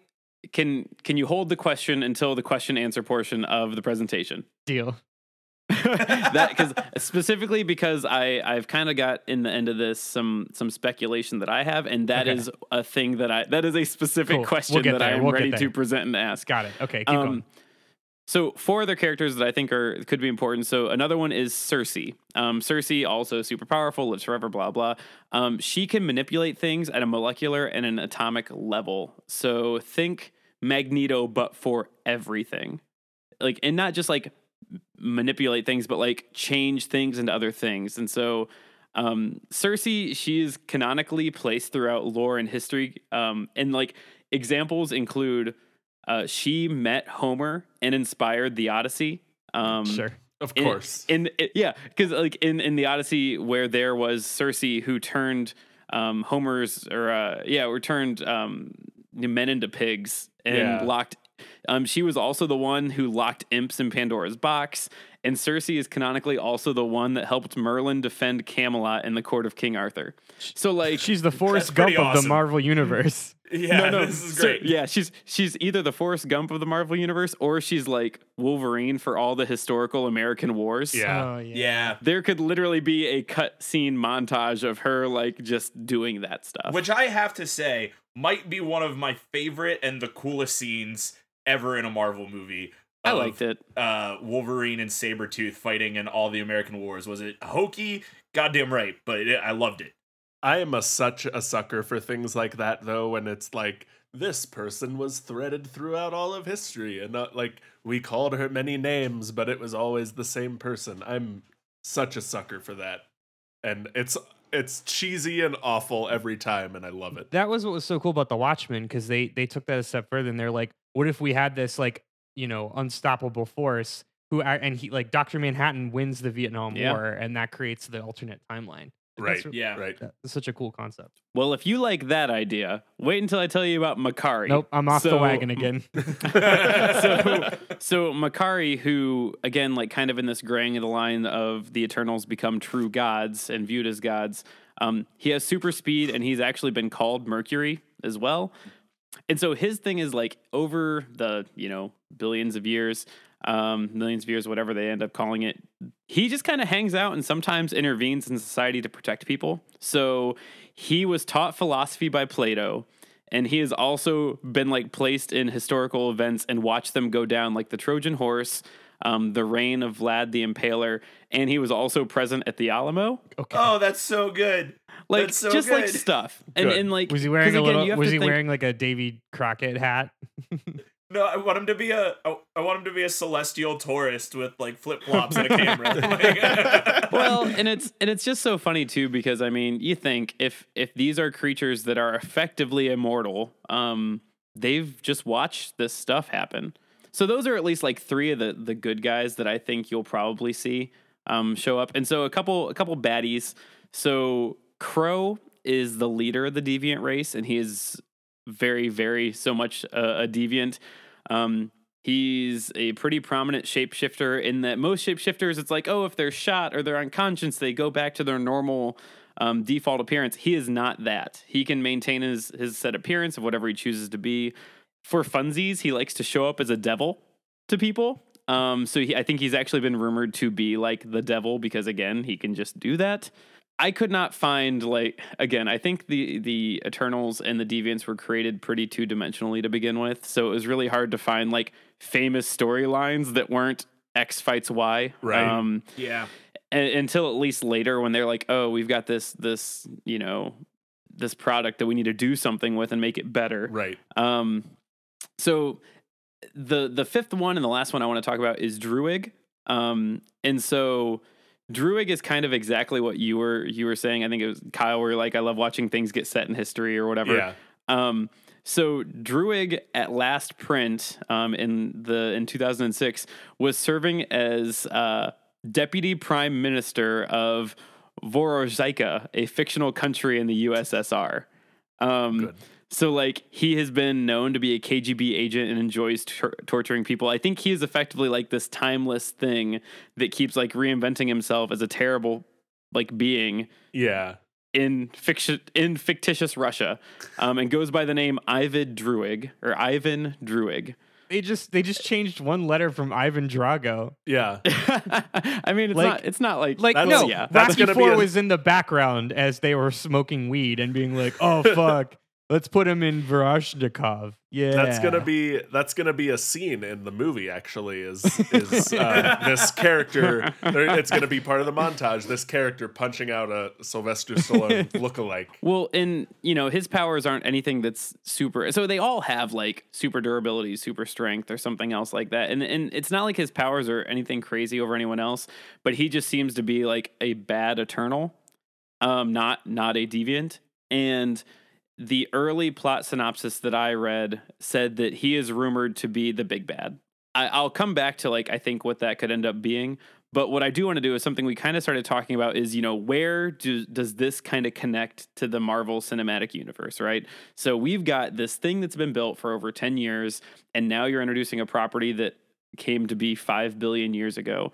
can can you hold the question until the question answer portion of the presentation? Deal. that because specifically because I I've kind of got in the end of this some some speculation that I have, and that Okay. is a thing that I that is a specific Cool. We'll question get that I am We'll ready to present and ask. Got it. Okay, keep Um, going. So four other characters that I think are could be important. So another one is Sersi. Um, Sersi also super powerful, lives forever, blah blah. Um, she can manipulate things at a molecular and an atomic level. So think Magneto, but for everything, like and not just like manipulate things, but like change things into other things. And so um, Sersi, she is canonically placed throughout lore and history. Um, and like examples include uh, she met Homer and inspired the Odyssey. Um, sure. of in- course. In, yeah, because like in in the Odyssey, where there was Cersei who turned um, Homer's or uh, yeah, or turned um, men into pigs and Yeah. locked. Um, she was also the one who locked imps in Pandora's box, and Sersi is canonically also the one that helped Merlin defend Camelot in the court of King Arthur. So like She's the Forrest pretty Gump of the. Marvel universe. Yeah, no, no, this is so- yeah, she's she's either the Forrest Gump of the Marvel universe or she's like Wolverine for all the historical American wars. Yeah. Oh, yeah. Yeah. There could literally be a cut scene montage of her like just doing that stuff. Which I have to say might be one of my favorite and the coolest scenes ever in a Marvel movie. I of, liked it. Uh, Wolverine and Sabretooth fighting in all the American wars. Was it hokey? Goddamn right, but it, I loved it. I am a such a sucker for things like that though when it's like this person was threaded throughout all of history and not like we called her many names but it was always the same person. I'm such a sucker for that. And it's it's cheesy and awful every time and I love it. That was what was so cool about the Watchmen because they they took that a step further and they're like, what if we had this like you know unstoppable force who a- and he like Doctor Manhattan wins the Vietnam Yeah. War and that creates the alternate timeline. Right. That's, Yeah. Right. that's such a cool concept. Well, if you like that idea, wait until I tell you about Makkari. Nope, I'm off the wagon again. so, so Makkari, who again, like kind of in this graying of the line of the Eternals become true gods and viewed as gods. Um, he has super speed, and he's actually been called Mercury as well. And so his thing is like over the you know billions of years, um, millions of years, whatever they end up calling it. He just kind of hangs out and sometimes intervenes in society to protect people. So he was taught philosophy by Plato and he has also been like placed in historical events and watched them go down like the trojan horse um, the reign of vlad the impaler and he was also present at the alamo Okay. Oh, that's so good. like That's so just like stuff and, Good. and like was he wearing 'cause a again, little? you Was he think- wearing like a Davy Crockett hat? No, I want him to be a. I I want him to be a celestial tourist with like flip flops and a camera. Well and it's and it's just so funny too because i mean you think if if these are creatures that are effectively immortal um they've just watched this stuff happen so those are at least like three of the the good guys that i think you'll probably see um show up and so a couple a couple baddies so Kro is the leader of the deviant race and he is very very so much a, a deviant um He's a pretty prominent shapeshifter in that most shapeshifters, it's like, oh, if they're shot or they're unconscious, they go back to their normal um, default appearance. He is not that. He can maintain his his set appearance of whatever he chooses to be. For funsies, he likes to show up as a devil to people. Um, so he, I think he's actually been rumored to be like the devil because again, he can just do that. I could not find like again. I think the the Eternals and the Deviants were created pretty two dimensionally to begin with, so it was really hard to find like famous storylines that weren't X fights Y. Right. Um, yeah. a- until at least later when they're like, oh, we've got this this you know this product that we need to do something with and make it better. Right. Um, so the the fifth one and the last one I want to talk about is Druig. Um, and so Druig is kind of exactly what you were you were saying. I think it was Kyle, where you're like, I love watching things get set in history or whatever. Yeah. Um, so Druig at last print um, in the in 2006 was serving as uh, deputy prime minister of Vorozheika, a fictional country in the USSR. Um, Good. So like he has been known to be a KGB agent and enjoys tor- torturing people. I think he is effectively like this timeless thing that keeps like reinventing himself as a terrible like being Yeah. in fiction in fictitious Russia, um, and goes by the name Ivan Druig or Ivan Druig. They just they just changed one letter from Ivan Drago. Yeah. I mean, it's Like- not it's not like Like That's- no, yeah. that's Rocky gonna Four a- was in the background as they were smoking weed and being like, "Oh fuck, let's put him in Verashnikov." Yeah, That's gonna be that's gonna be a scene in the movie. Actually, is is uh, this character? It's gonna be part of the montage. This character punching out a Sylvester Stallone lookalike. Well, and you know, his powers aren't anything that's super. So they all have like super durability, super strength, or something else like that. And and it's not like his powers are anything crazy over anyone else, but he just seems to be like a bad eternal, um, not not a deviant. And the early plot synopsis that I read said that he is rumored to be the big bad. I, I'll come back to like I think what that could end up being. But what I do want to do is something we kind of started talking about is, you know, where do, does this kind of connect to the Marvel Cinematic Universe, right? So we've got this thing that's been built for over 10 years, and now you're introducing a property that came to be 5 billion years ago.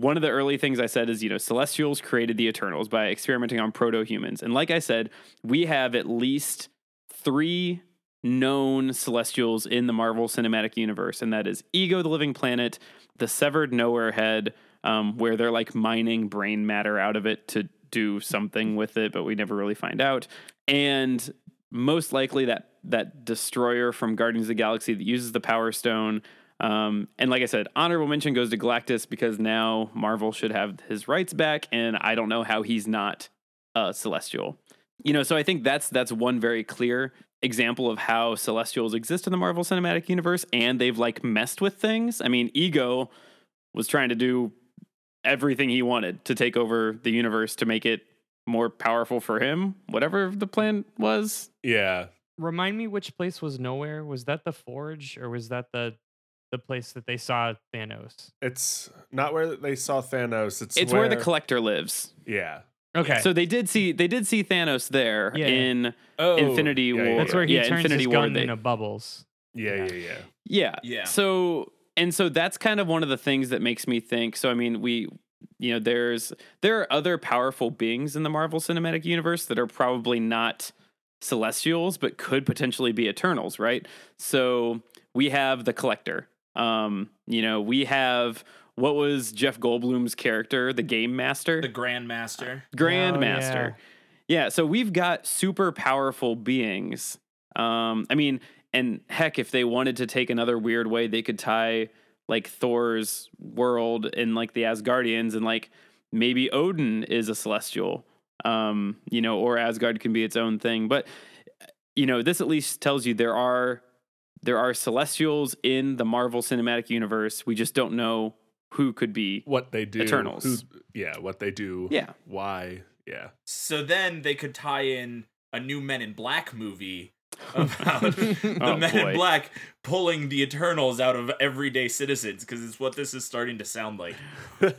One of the early things I said is, you know, Celestials created the Eternals by experimenting on proto humans. And like I said, we have at least three known Celestials in the Marvel Cinematic Universe, and that is Ego the Living Planet, the Severed Knowhere Head, um, where they're like mining brain matter out of it to do something with it, but we never really find out. And most likely that that destroyer from Guardians of the Galaxy that uses the Power Stone. Um, and like I said, honorable mention goes to Galactus because now Marvel should have his rights back, and I don't know how he's not a Celestial. You know, so I think that's that's one very clear example of how Celestials exist in the Marvel Cinematic Universe, and they've like messed with things. I mean, Ego was trying to do everything he wanted to take over the universe to make it more powerful for him, whatever the plan was. Yeah. Remind me which place was Knowhere? Was that the Forge or was that the the place that they saw Thanos? It's not where they saw Thanos. It's It's where, the collector lives. yeah. Okay. So they did see they did see Thanos there Yeah. in Oh, Infinity yeah, War. That's where he yeah, turns Infinity his War. gun they- into bubbles. Yeah, Yeah. yeah, yeah. Yeah. Yeah. So and so that's kind of one of the things that makes me think. So I mean, we you know, there's there are other powerful beings in the Marvel Cinematic Universe that are probably not celestials but could potentially be eternals, right? So we have the collector. Um, you know, we have what was Jeff Goldblum's character, the game master? The Grandmaster. Grandmaster. yeah. so we've got super powerful beings. Um, I mean, and heck, if they wanted to take another weird way, they could tie like Thor's world and like the Asgardians and like maybe Odin is a celestial. Um, you know, or Asgard can be its own thing. But you know, this at least tells you there are there are celestials in the Marvel Cinematic Universe. We just don't know who could be. What they do. Eternals. who- yeah, what they do. Yeah. Why. Yeah. So then they could tie in a new Men in Black movie about the Oh, Men boy. in Black pulling the Eternals out of everyday citizens because it's what this is starting to sound like.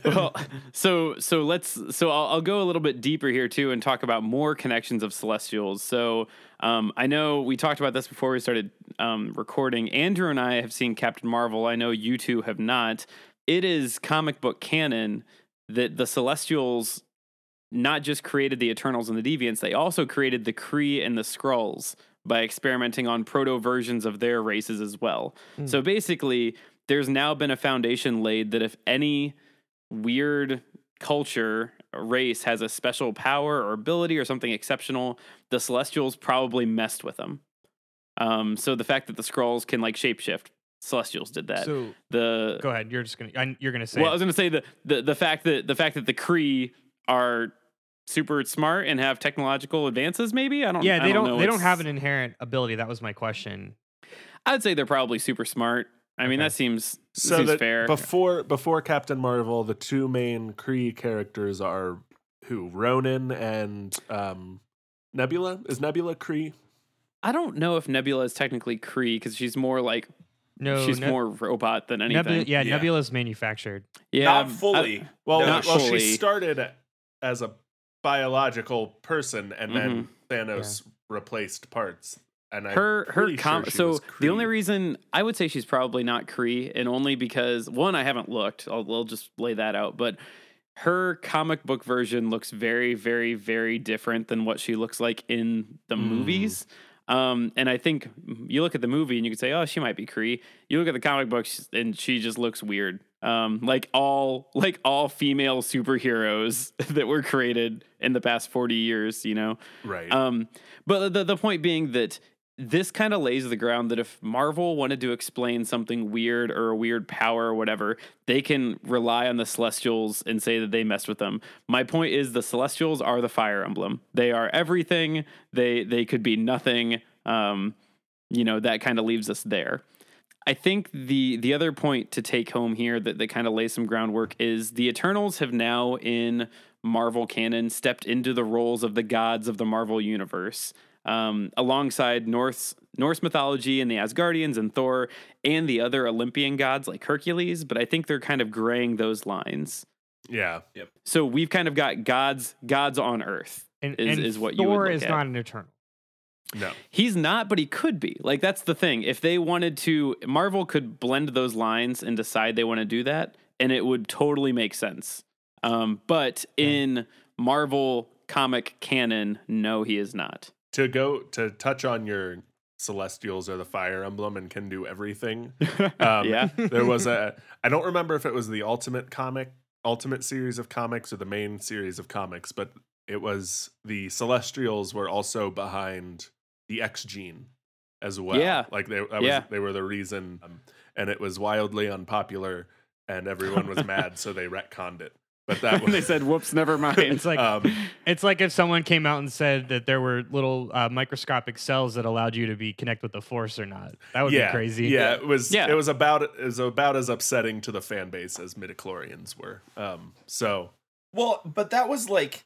well, so so let's so I'll, I'll go a little bit deeper here too and talk about more connections of celestials. So um, I know we talked about this before we started um, recording. Andrew and I have seen Captain Marvel. I know you two have not. It is comic book canon that the Celestials not just created the Eternals and the Deviants, they also created the Kree and the Skrulls by experimenting on proto versions of their races as well. So basically, there's now been a foundation laid that if any weird culture race has a special power or ability or something exceptional, the Celestials probably messed with them. Um, so the fact that the Skrulls can like shapeshift, Celestials did that. So the go ahead. You're just gonna. I, you're gonna say. well, I was going to say the, the the fact that the fact that the Kree are super smart and have technological advances. Maybe I don't. yeah, I they don't. know. they don't have an inherent ability. That was my question. I'd say they're probably super smart. I mean, that seems So seems that fair. before before Captain Marvel, the two main Kree characters are who? Ronan and um Nebula? Is Nebula Kree? I don't know if Nebula is technically Kree because she's more like No, she's Neb- more robot than anything. Nebula, yeah, Yeah. Nebula's manufactured. yeah, Not I- fully. Well, No, Not well fully. she started as a biological person and then Mm-hmm. Thanos replaced parts. And I'm her her pretty com- sure she so was the only reason I would say she's probably not Kree, and only because one I haven't looked. I'll, I'll just lay that out, but her comic book version looks very, very, very different than what she looks like in the Mm. movies. Um, and I think you look at the movie and you could say, "Oh, she might be Kree." You look at the comic books and she just looks weird. Um, like all like all female superheroes that were created in the past forty years. You know. right. Um, but the the point being that this kind of lays the ground that if Marvel wanted to explain something weird or a weird power or whatever, they can rely on the Celestials and say that they messed with them. My point is the Celestials are the Fire Emblem. They are everything. They they could be nothing. Um, you know that kind of leaves us there. I think the the other point to take home here that, that kind of lays some groundwork is the Eternals have now in Marvel canon stepped into the roles of the gods of the Marvel universe. Um, alongside Norse Norse mythology and the Asgardians and Thor and the other Olympian gods like Hercules, but I think they're kind of graying those lines. yeah. Yep. So we've kind of got gods gods on Earth. And, Is- and is what you would Thor look is at. not an eternal. No. He's not, but he could be. Like that's the thing. If they wanted to, Marvel could blend those lines and decide they want to do that, and it would totally make sense. Um, but in Marvel comic canon, no, he is not. To go to touch on your Celestials or the Fire Emblem and can do everything. Um, Yeah. there was a. I don't remember if it was the Ultimate comic, Ultimate series of comics, or the main series of comics, but it was the Celestials were also behind the X gene as well. Yeah. like they that was, Yeah. they were the reason, um, and it was wildly unpopular, and everyone was mad, so they retconned it. But that was they said, "Whoops, never mind." It's like um, it's like if someone came out and said that there were little uh, microscopic cells that allowed you to be connect with the force or not. That would yeah, be crazy. Yeah, it was. Yeah. It was about it was about as upsetting to the fan base as midichlorians were. Um, so Well, but that was like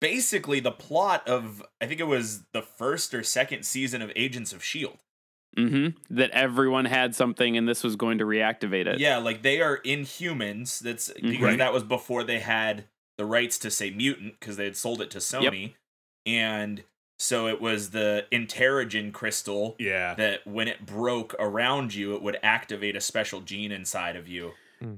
basically the plot of I think it was the first or second season of Agents of Shield. hmm That everyone had something, and this was going to reactivate it. Yeah, like they are inhumans. That's because Mhm. Right. that was before they had the rights to say mutant because they had sold it to Sony, and so it was the Interrogen crystal Yeah. that when it broke around you, it would activate a special gene inside of you.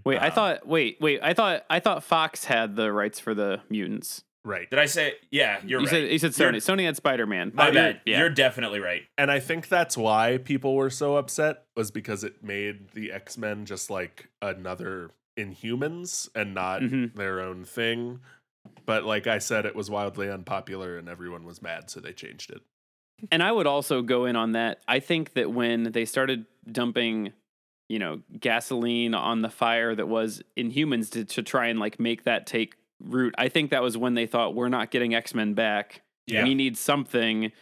Wait, I Um, thought. Wait, wait. I thought. I thought Fox had the rights for the mutants. Right. Did I say? Yeah, you're you right. said you said You're- Sony. Sony had Spider Man. My bad. Yeah. You're definitely right. And I think that's why people were so upset was because it made the X Men just like another Inhumans and not Mhm. their own thing. But like I said, it was wildly unpopular and everyone was mad, so they changed it. And I would also go in on that. I think that when they started dumping, you know, gasoline on the fire that was Inhumans to, to try and like make that take root, I think that was when they thought we're not getting X Men back. Yeah. We need something.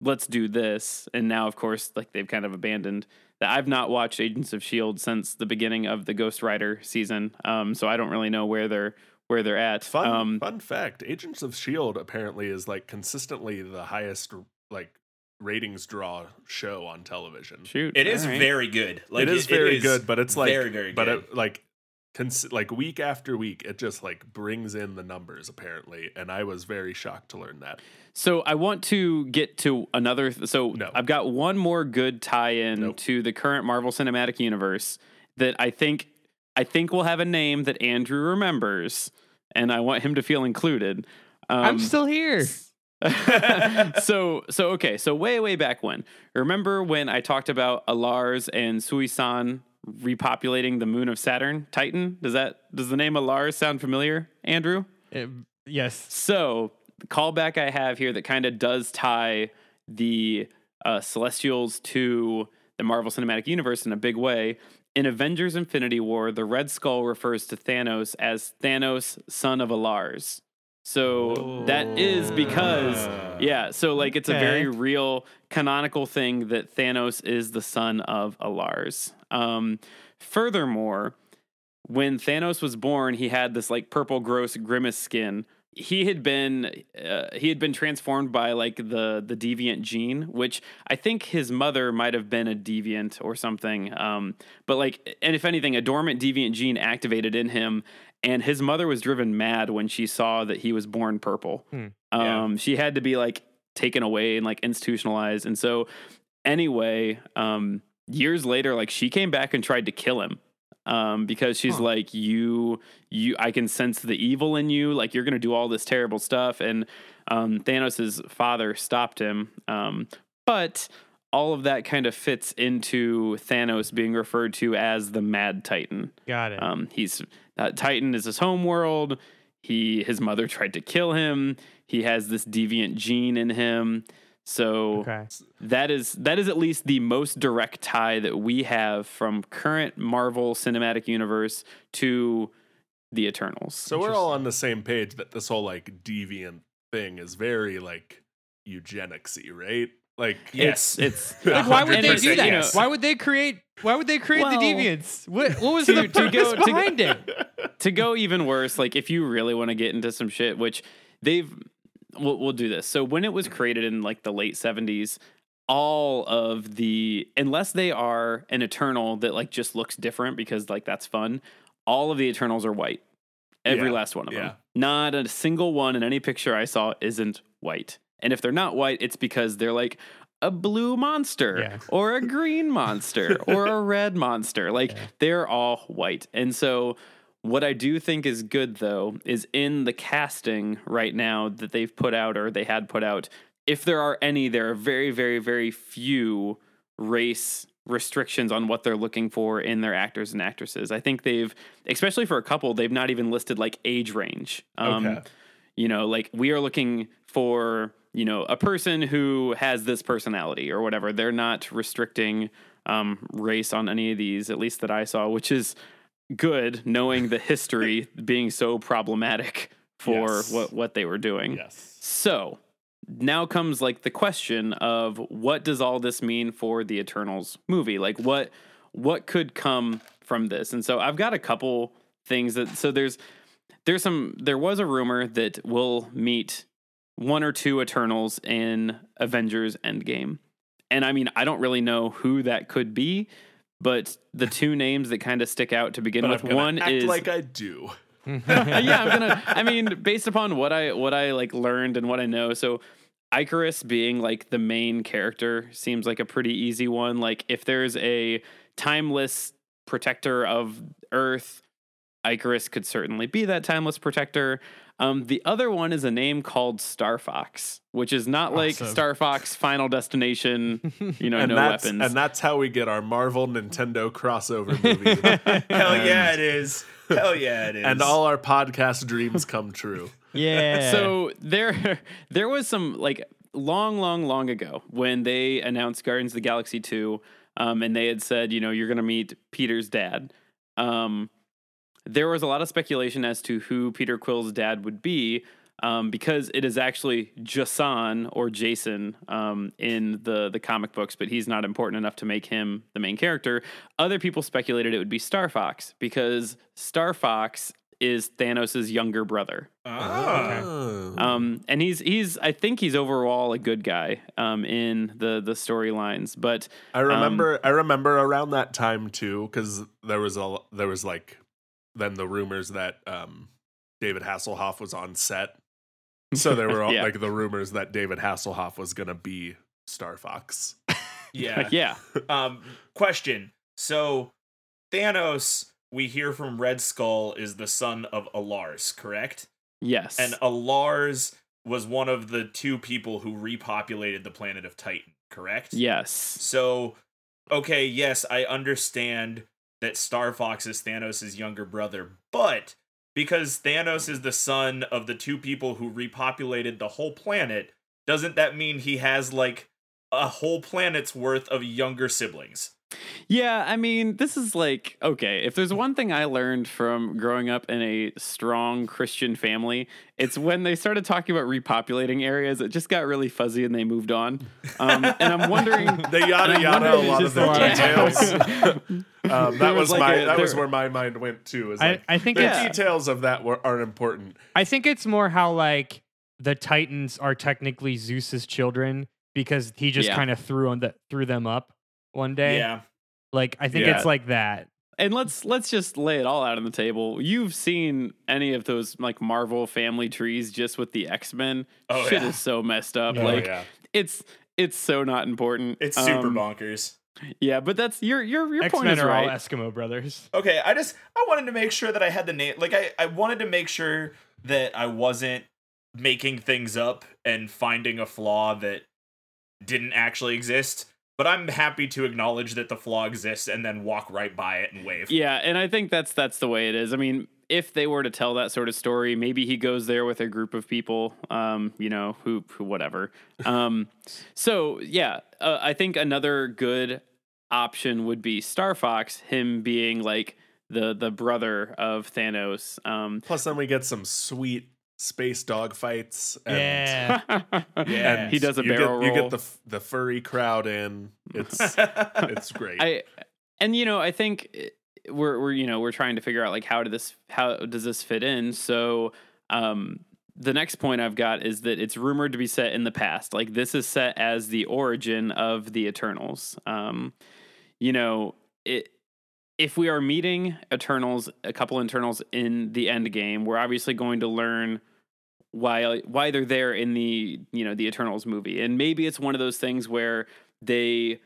Let's do this. And now, of course, like they've kind of abandoned that. I've not watched Agents of Shield since the beginning of the Ghost Rider season, um, so I don't really know where they're where they're at. Fun um, fun fact, Agents of Shield apparently is like consistently the highest like ratings draw show on television. Shoot, It is all right. very good. Like it is very good, but it's like very very good. but it, like cons- like week after week it just like brings in the numbers apparently and I was very shocked to learn that. So I want to get to another. So No. I've got one more good tie-in Nope. to the current Marvel Cinematic Universe that I think I think will have a name that Andrew remembers, and I want him to feel included. Um, I'm still here. so so okay. So way way back when, remember when I talked about A'lars and Sui-San repopulating the moon of Saturn, Titan? Does that does the name A'lars sound familiar, Andrew? Uh, yes. So the callback I have here that kind of does tie the uh, Celestials to the Marvel Cinematic Universe in a big way. In Avengers Infinity War, the Red Skull refers to Thanos as Thanos, son of A'lars. So that is because, yeah, so like it's a very real canonical thing that Thanos is the son of A'lars. Um, furthermore, when Thanos was born, he had this like purple, gross grimace skin. He had been uh, he had been transformed by like the the deviant gene, which I think his mother might have been a deviant or something. Um, but like, and if anything, a dormant deviant gene activated in him, and his mother was driven mad when she saw that he was born purple. Hmm. Yeah. Um, she had to be like taken away and like institutionalized, and so anyway, um, years later, like she came back and tried to kill him um, because she's Huh. like, you, you, I can sense the evil in you. Like you're gonna do all this terrible stuff, and um, Thanos' father stopped him. Um, but all of that kind of fits into Thanos being referred to as the Mad Titan. Got it. Um, he's uh, Titan is his home world. He his mother tried to kill him. He has this deviant gene in him. So okay. that is that is at least the most direct tie that we have from current Marvel Cinematic Universe to the Eternals. So we're all on the same page that this whole like deviant thing is very like eugenicsy, right? Like yes. it's Like, why would they do that? yes. Why would they create? Why would they create Well, the deviants? What, what was to- the to purpose go- to- behind it? to go even worse, like if you really want to get into some shit, which they've, we'll, we'll do this. So when it was mm-hmm. created in like the late seventies, all of the unless they are an Eternal that like just looks different because like that's fun, all of the Eternals are white. Every Yeah, last one of yeah. them. Not a single one in any picture I saw isn't white. And if they're not white, it's because they're like a blue monster Yeah. or a green monster or a red monster. Like they're all white. And so what I do think is good though is in the casting right now that they've put out or they had put out, if there are any, there are very, very, very few race restrictions on what they're looking for in their actors and actresses. I think they've, especially for a couple, they've not even listed like age range. Um, Okay. You know, like we are looking for, you know, a person who has this personality or whatever. They're not restricting um, race on any of these, at least that I saw, which is good knowing the history being so problematic for Yes. what, what they were doing. yes. So now comes like the question of what does all this mean for the Eternals movie? Like what what could come from this? And so I've got a couple things that so there's there's some there was a rumor that we'll meet one or two Eternals in Avengers Endgame. And I mean, I don't really know who that could be, but the two names that kind of stick out to begin But with one is like I do. Yeah, I'm gonna. I mean, based upon what I what I like learned and what I know, so Ikaris being like the main character seems like a pretty easy one. Like if there's a timeless protector of Earth, Ikaris could certainly be that timeless protector. Um, the other one is a name called Star Fox, which is not like Awesome. Star Fox Final Destination. You know, and no that's weapons. and that's how we get our Marvel Nintendo crossover movie. Hell yeah, it is. Hell yeah, it is. and all our podcast dreams come true. yeah. So there, there was some like long, long, long ago when they announced Guardians of the Galaxy two, um, and they had said, you know, you're gonna meet Peter's dad. Um, there was a lot of speculation as to who Peter Quill's dad would be. Um, because it is actually Jason or Jason um, in the the comic books, but he's not important enough to make him the main character. Other people speculated it would be Star Fox because Star Fox is Thanos' younger brother. Ah. Oh. Um, and he's he's I think he's overall a good guy um, in the the storylines, but I remember I remember around that time too because there was a there was like then the rumors that um, David Hasselhoff was on set, so there were all, Yeah. like the rumors that David Hasselhoff was gonna be Star Fox. yeah. yeah, Um, question. So Thanos, we hear from Red Skull, is the son of A'lars, correct? yes, And A'lars was one of the two people who repopulated the planet of Titan, correct? yes, So, okay, yes, I understand that Star Fox is Thanos' younger brother, but because Thanos is the son of the two people who repopulated the whole planet, doesn't that mean he has like a whole planet's worth of younger siblings? yeah. I mean, this is like okay. If there's one thing I learned from growing up in a strong Christian family, it's when they started talking about repopulating areas, it just got really fuzzy and they moved on. Um, and I'm wondering. The yada yada, a lot of the a lot of details. um, that was, was like my a- that was where my mind went too. Is I, like I think the Yeah. details of that were, are important. I think it's more how like the Titans are technically Zeus's children because he just Yeah. kind of threw on the threw them up one day. Yeah. Like I think Yeah. it's like that. And let's let's just lay it all out on the table. You've seen any of those like Marvel family trees just with the X Men? Oh, Shit yeah. is so messed up. Yeah. Like oh yeah, it's it's so not important. It's super Um, bonkers. Yeah, but that's your your your X point is are right. all Eskimo brothers. Okay, I just I wanted to make sure that I had the name like I, I wanted to make sure that I wasn't making things up and finding a flaw that didn't actually exist. But I'm happy to acknowledge that the flaw exists and then walk right by it and wave. Yeah, and I think that's that's the way it is. I mean, if they were to tell that sort of story, maybe he goes there with a group of people, um, you know, who, who whatever. Um, so yeah, uh, I think another good option would be Star Fox, him being like the the brother of Thanos. Um, Plus, then we get some sweet space dog fights. And, Yeah. Yeah. and he does a you barrel get, You get the the furry crowd in. It's it's great. I and you know I think eh, we're we're you know we're trying to figure out like how did this how does this fit in so um the next point I've got is that it's rumored to be set in the past like this is set as the origin of the Eternals um you know it if we are meeting Eternals a couple Eternals in the end game we're obviously going to learn why why they're there in the you know the Eternals movie. And maybe it's one of those things where they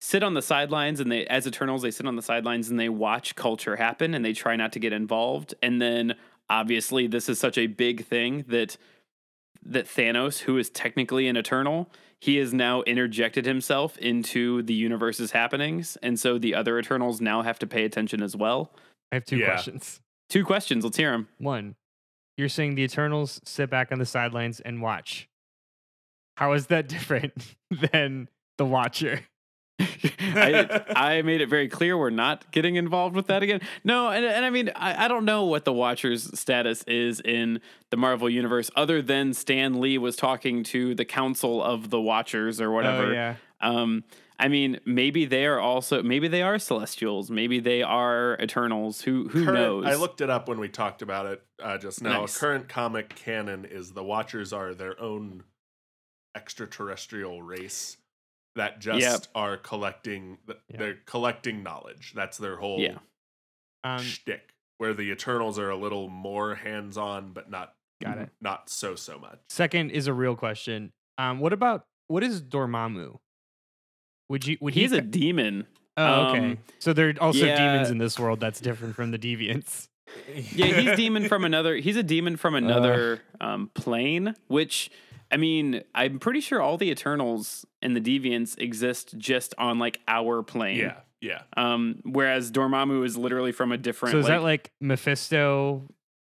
sit on the sidelines and they as eternals they sit on the sidelines and they watch culture happen and they try not to get involved. And then obviously this is such a big thing that that Thanos who is technically an eternal he has now interjected himself into the universe's happenings and so the other eternals now have to pay attention as well I have two Yeah. questions. two questions let's hear them One, you're saying the Eternals sit back on the sidelines and watch. How is that different than the Watcher? I, I made it very clear we're not getting involved with that again. No, and, and I mean, I, I don't know what the Watcher's status is in the Marvel Universe other than Stan Lee was talking to the Council of the Watchers or whatever. Oh, yeah. Um, I mean, maybe they are also, maybe they are Celestials, maybe they are Eternals. Who who Current- knows? I looked it up when we talked about it uh, just now. Nice. Current comic canon is the Watchers are their own extraterrestrial race that just Yep. are collecting. th- Yeah. They're collecting knowledge. That's their whole Yeah. Um, shtick. where the Eternals are a little more hands on, but not Got it. not so so much. Second is a real question. Um, what about what is Dormammu? Would you would He's he a demon. Oh, okay. um, so there are also yeah. demons in this world that's different from the deviants. Yeah, he's demon from another. He's a demon from another um, plane. Which, I mean, I'm pretty sure all the Eternals and the Deviants exist just on like our plane. Yeah, yeah. Um, whereas Dormammu is literally from a different. So is like, that like Mephisto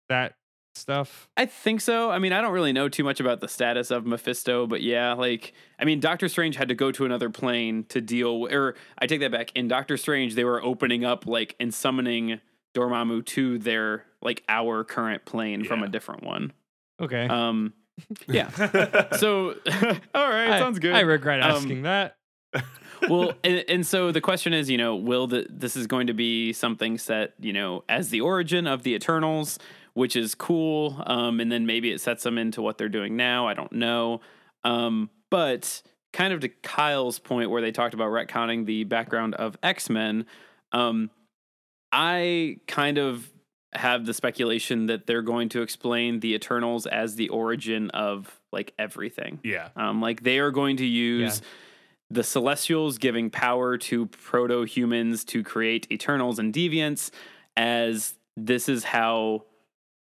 that stuff? I think so. I mean, I don't really know too much about the status of Mephisto, but yeah, like, I mean, Doctor Strange had to go to another plane to deal, or I take that back. In Doctor Strange, they were opening up, like, and summoning Dormammu to their, like, our current plane from a different one. Okay. Um, yeah. So, all right, I, sounds good. I regret Um, asking that. well, and, and so the question is, you know, will the, this is going to be something set, you know, as the origin of the Eternals, which is cool, um, and then maybe it sets them into what they're doing now. I don't know, um, but kind of to Kyle's point where they talked about retconning the background of X Men, um, I kind of have the speculation that they're going to explain the Eternals as the origin of like everything. Yeah. Um, like they are going to use the Celestials giving power to proto humans to create Eternals and Deviants as this is how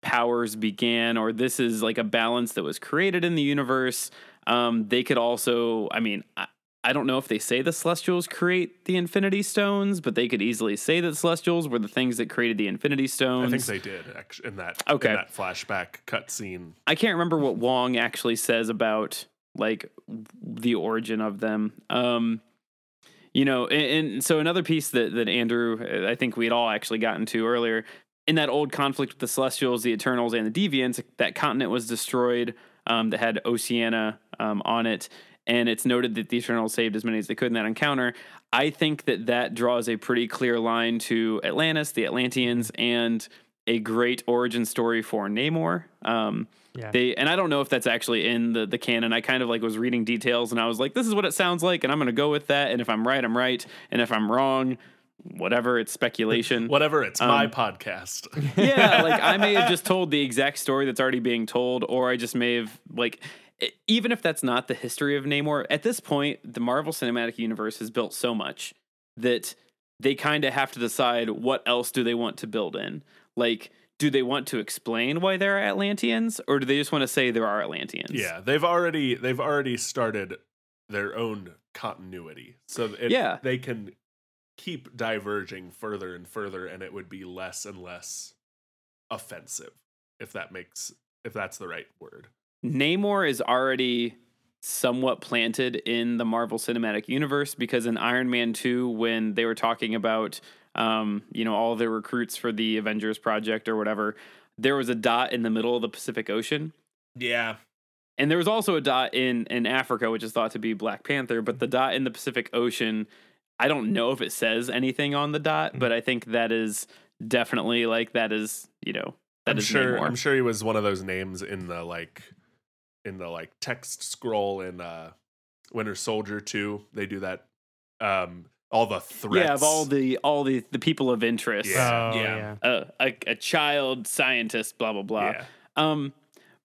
powers began, or this is like a balance that was created in the universe. Um, they could also, I mean, I, I don't know if they say the Celestials create the Infinity Stones, but they could easily say that the Celestials were the things that created the Infinity Stones. I think they did actually in that Okay. in that flashback cutscene. I can't remember what Wong actually says about like the origin of them. Um, you know, and, and so another piece that that Andrew, I think we had all actually gotten to earlier in that old conflict with the Celestials, the Eternals, and the Deviants. That continent was destroyed. Um, that had Oceania um, on it, and it's noted that the Eternals saved as many as they could in that encounter. I think that that draws a pretty clear line to Atlantis, the Atlanteans, and a great origin story for Namor. Um, Yeah. they and I don't know if that's actually in the the canon. I kind of like was reading details and I was like, this is what it sounds like, and I'm gonna go with that. And if I'm right, I'm right. And if I'm wrong, whatever, it's speculation. Whatever, it's my Um, podcast. yeah, like I may have just told the exact story that's already being told, or I just may have like even if that's not the history of Namor, at this point, the Marvel Cinematic Universe has built so much that they kind of have to decide what else do they want to build in. Like, do they want to explain why there are Atlanteans, or do they just want to say there are Atlanteans? yeah, they've already they've already started their own continuity, so it, Yeah. they can keep diverging further and further, and it would be less and less offensive if that makes if that's the right word. Namor is already somewhat planted in the Marvel Cinematic Universe because in Iron Man 2, when they were talking about, um, you know, all the recruits for the Avengers project or whatever, there was a dot in the middle of the Pacific Ocean. Yeah. And there was also a dot in, in Africa, which is thought to be Black Panther, but the dot in the Pacific Ocean, I don't know if it says anything on the dot, but I think that is definitely like that is, you know, that I'm is sure. Namor. I'm sure he was one of those names in the like, in the like text scroll in uh, Winter Soldier two. They do that. Um, all the threats. Yeah, of all the all the the people of interest. Yeah. oh, yeah. yeah. a, a, a child scientist, blah blah blah. Yeah. Um,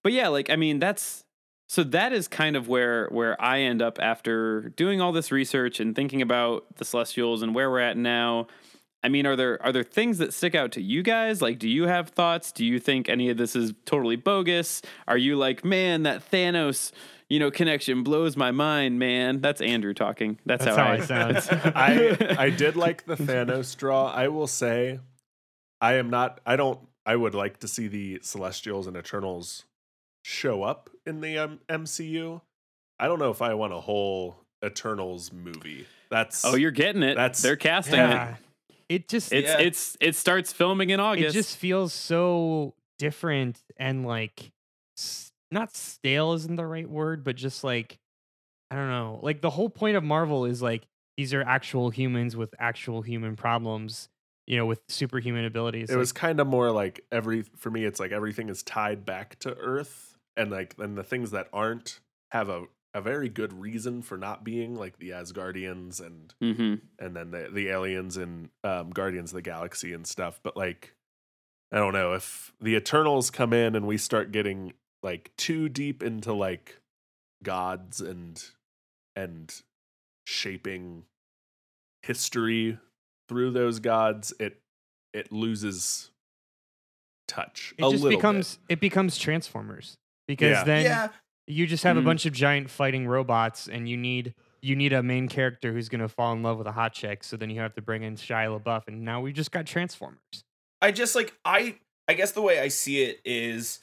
but yeah, like I mean, that's so that is kind of where where I end up after doing all this research and thinking about the Celestials and where we're at now. I mean, are there are there things that stick out to you guys? Like, do you have thoughts? Do you think any of this is totally bogus? Are you like, man, that Thanos, you know, connection blows my mind, man? That's Andrew talking. That's, That's how, how I it sounds. I I did like the Thanos draw. I will say, I am not. I don't. I would like to see the Celestials and Eternals show up in the um, MCU. I don't know if I want a whole Eternals movie. That's Oh, you're getting it. That's- They're casting. Yeah. It just It's Yeah. it's it starts filming in August. it just feels so different and like not stale isn't the right word, but just like I don't know. Like the whole point of Marvel is like these are actual humans with actual human problems, you know, with superhuman abilities. it was kind of more like every for me. It's like everything is tied back to Earth, and like and the things that aren't have a a very good reason for not being like the Asgardians and hmm and then the the aliens and um, Guardians of the Galaxy and stuff. But like, I don't know if the Eternals come in and we start getting like too deep into like gods and and shaping history through those gods, it it loses touch. It a just little becomes it becomes Transformers because Yeah. then yeah, you just have a Mhm. bunch of giant fighting robots, and you need you need a main character who's gonna fall in love with a hot chick. So then you have to bring in Shia LaBeouf, and now we just got Transformers. I just like I I guess the way I see it is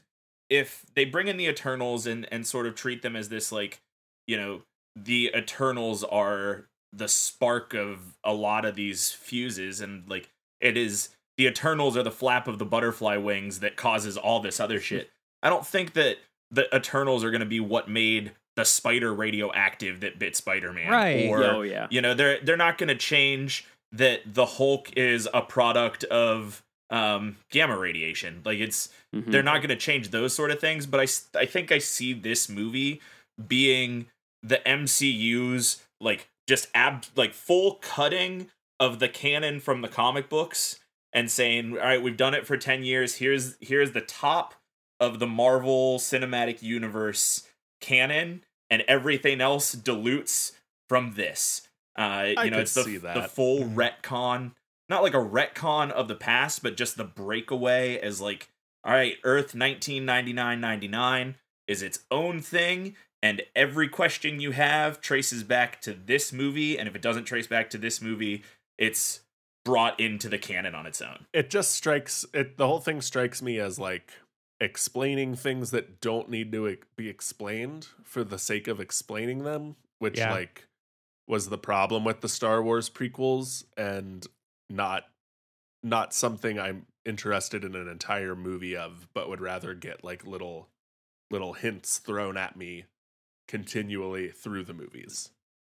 if they bring in the Eternals and and sort of treat them as this like you know the Eternals are the spark of a lot of these fuses and like it is the Eternals are the flap of the butterfly wings that causes all this other shit. I don't think that the Eternals are going to be what made the spider radioactive that bit Spider-Man Right. or oh yeah. you know they're they're not going to change that the hulk is a product of um gamma radiation like it's Mhm. they're not going to change those sort of things but I I think i see this movie being the mcu's like just ab like full cutting of the canon from the comic books and saying all right we've done it for 10 years here's here's the top of the marvel cinematic universe canon and everything else dilutes from this. Uh you I know it's the, the full Mhm. retcon not like a retcon of the past but just the breakaway as like all right earth 1999-99 is its own thing and every question you have traces back to this movie and if it doesn't trace back to this movie it's brought into the canon on its own. It just strikes it the whole thing strikes me as like explaining things that don't need to be explained for the sake of explaining them which Yeah. like was the problem with the Star Wars prequels and not not something I'm interested in an entire movie of but would rather get like little little hints thrown at me continually through the movies.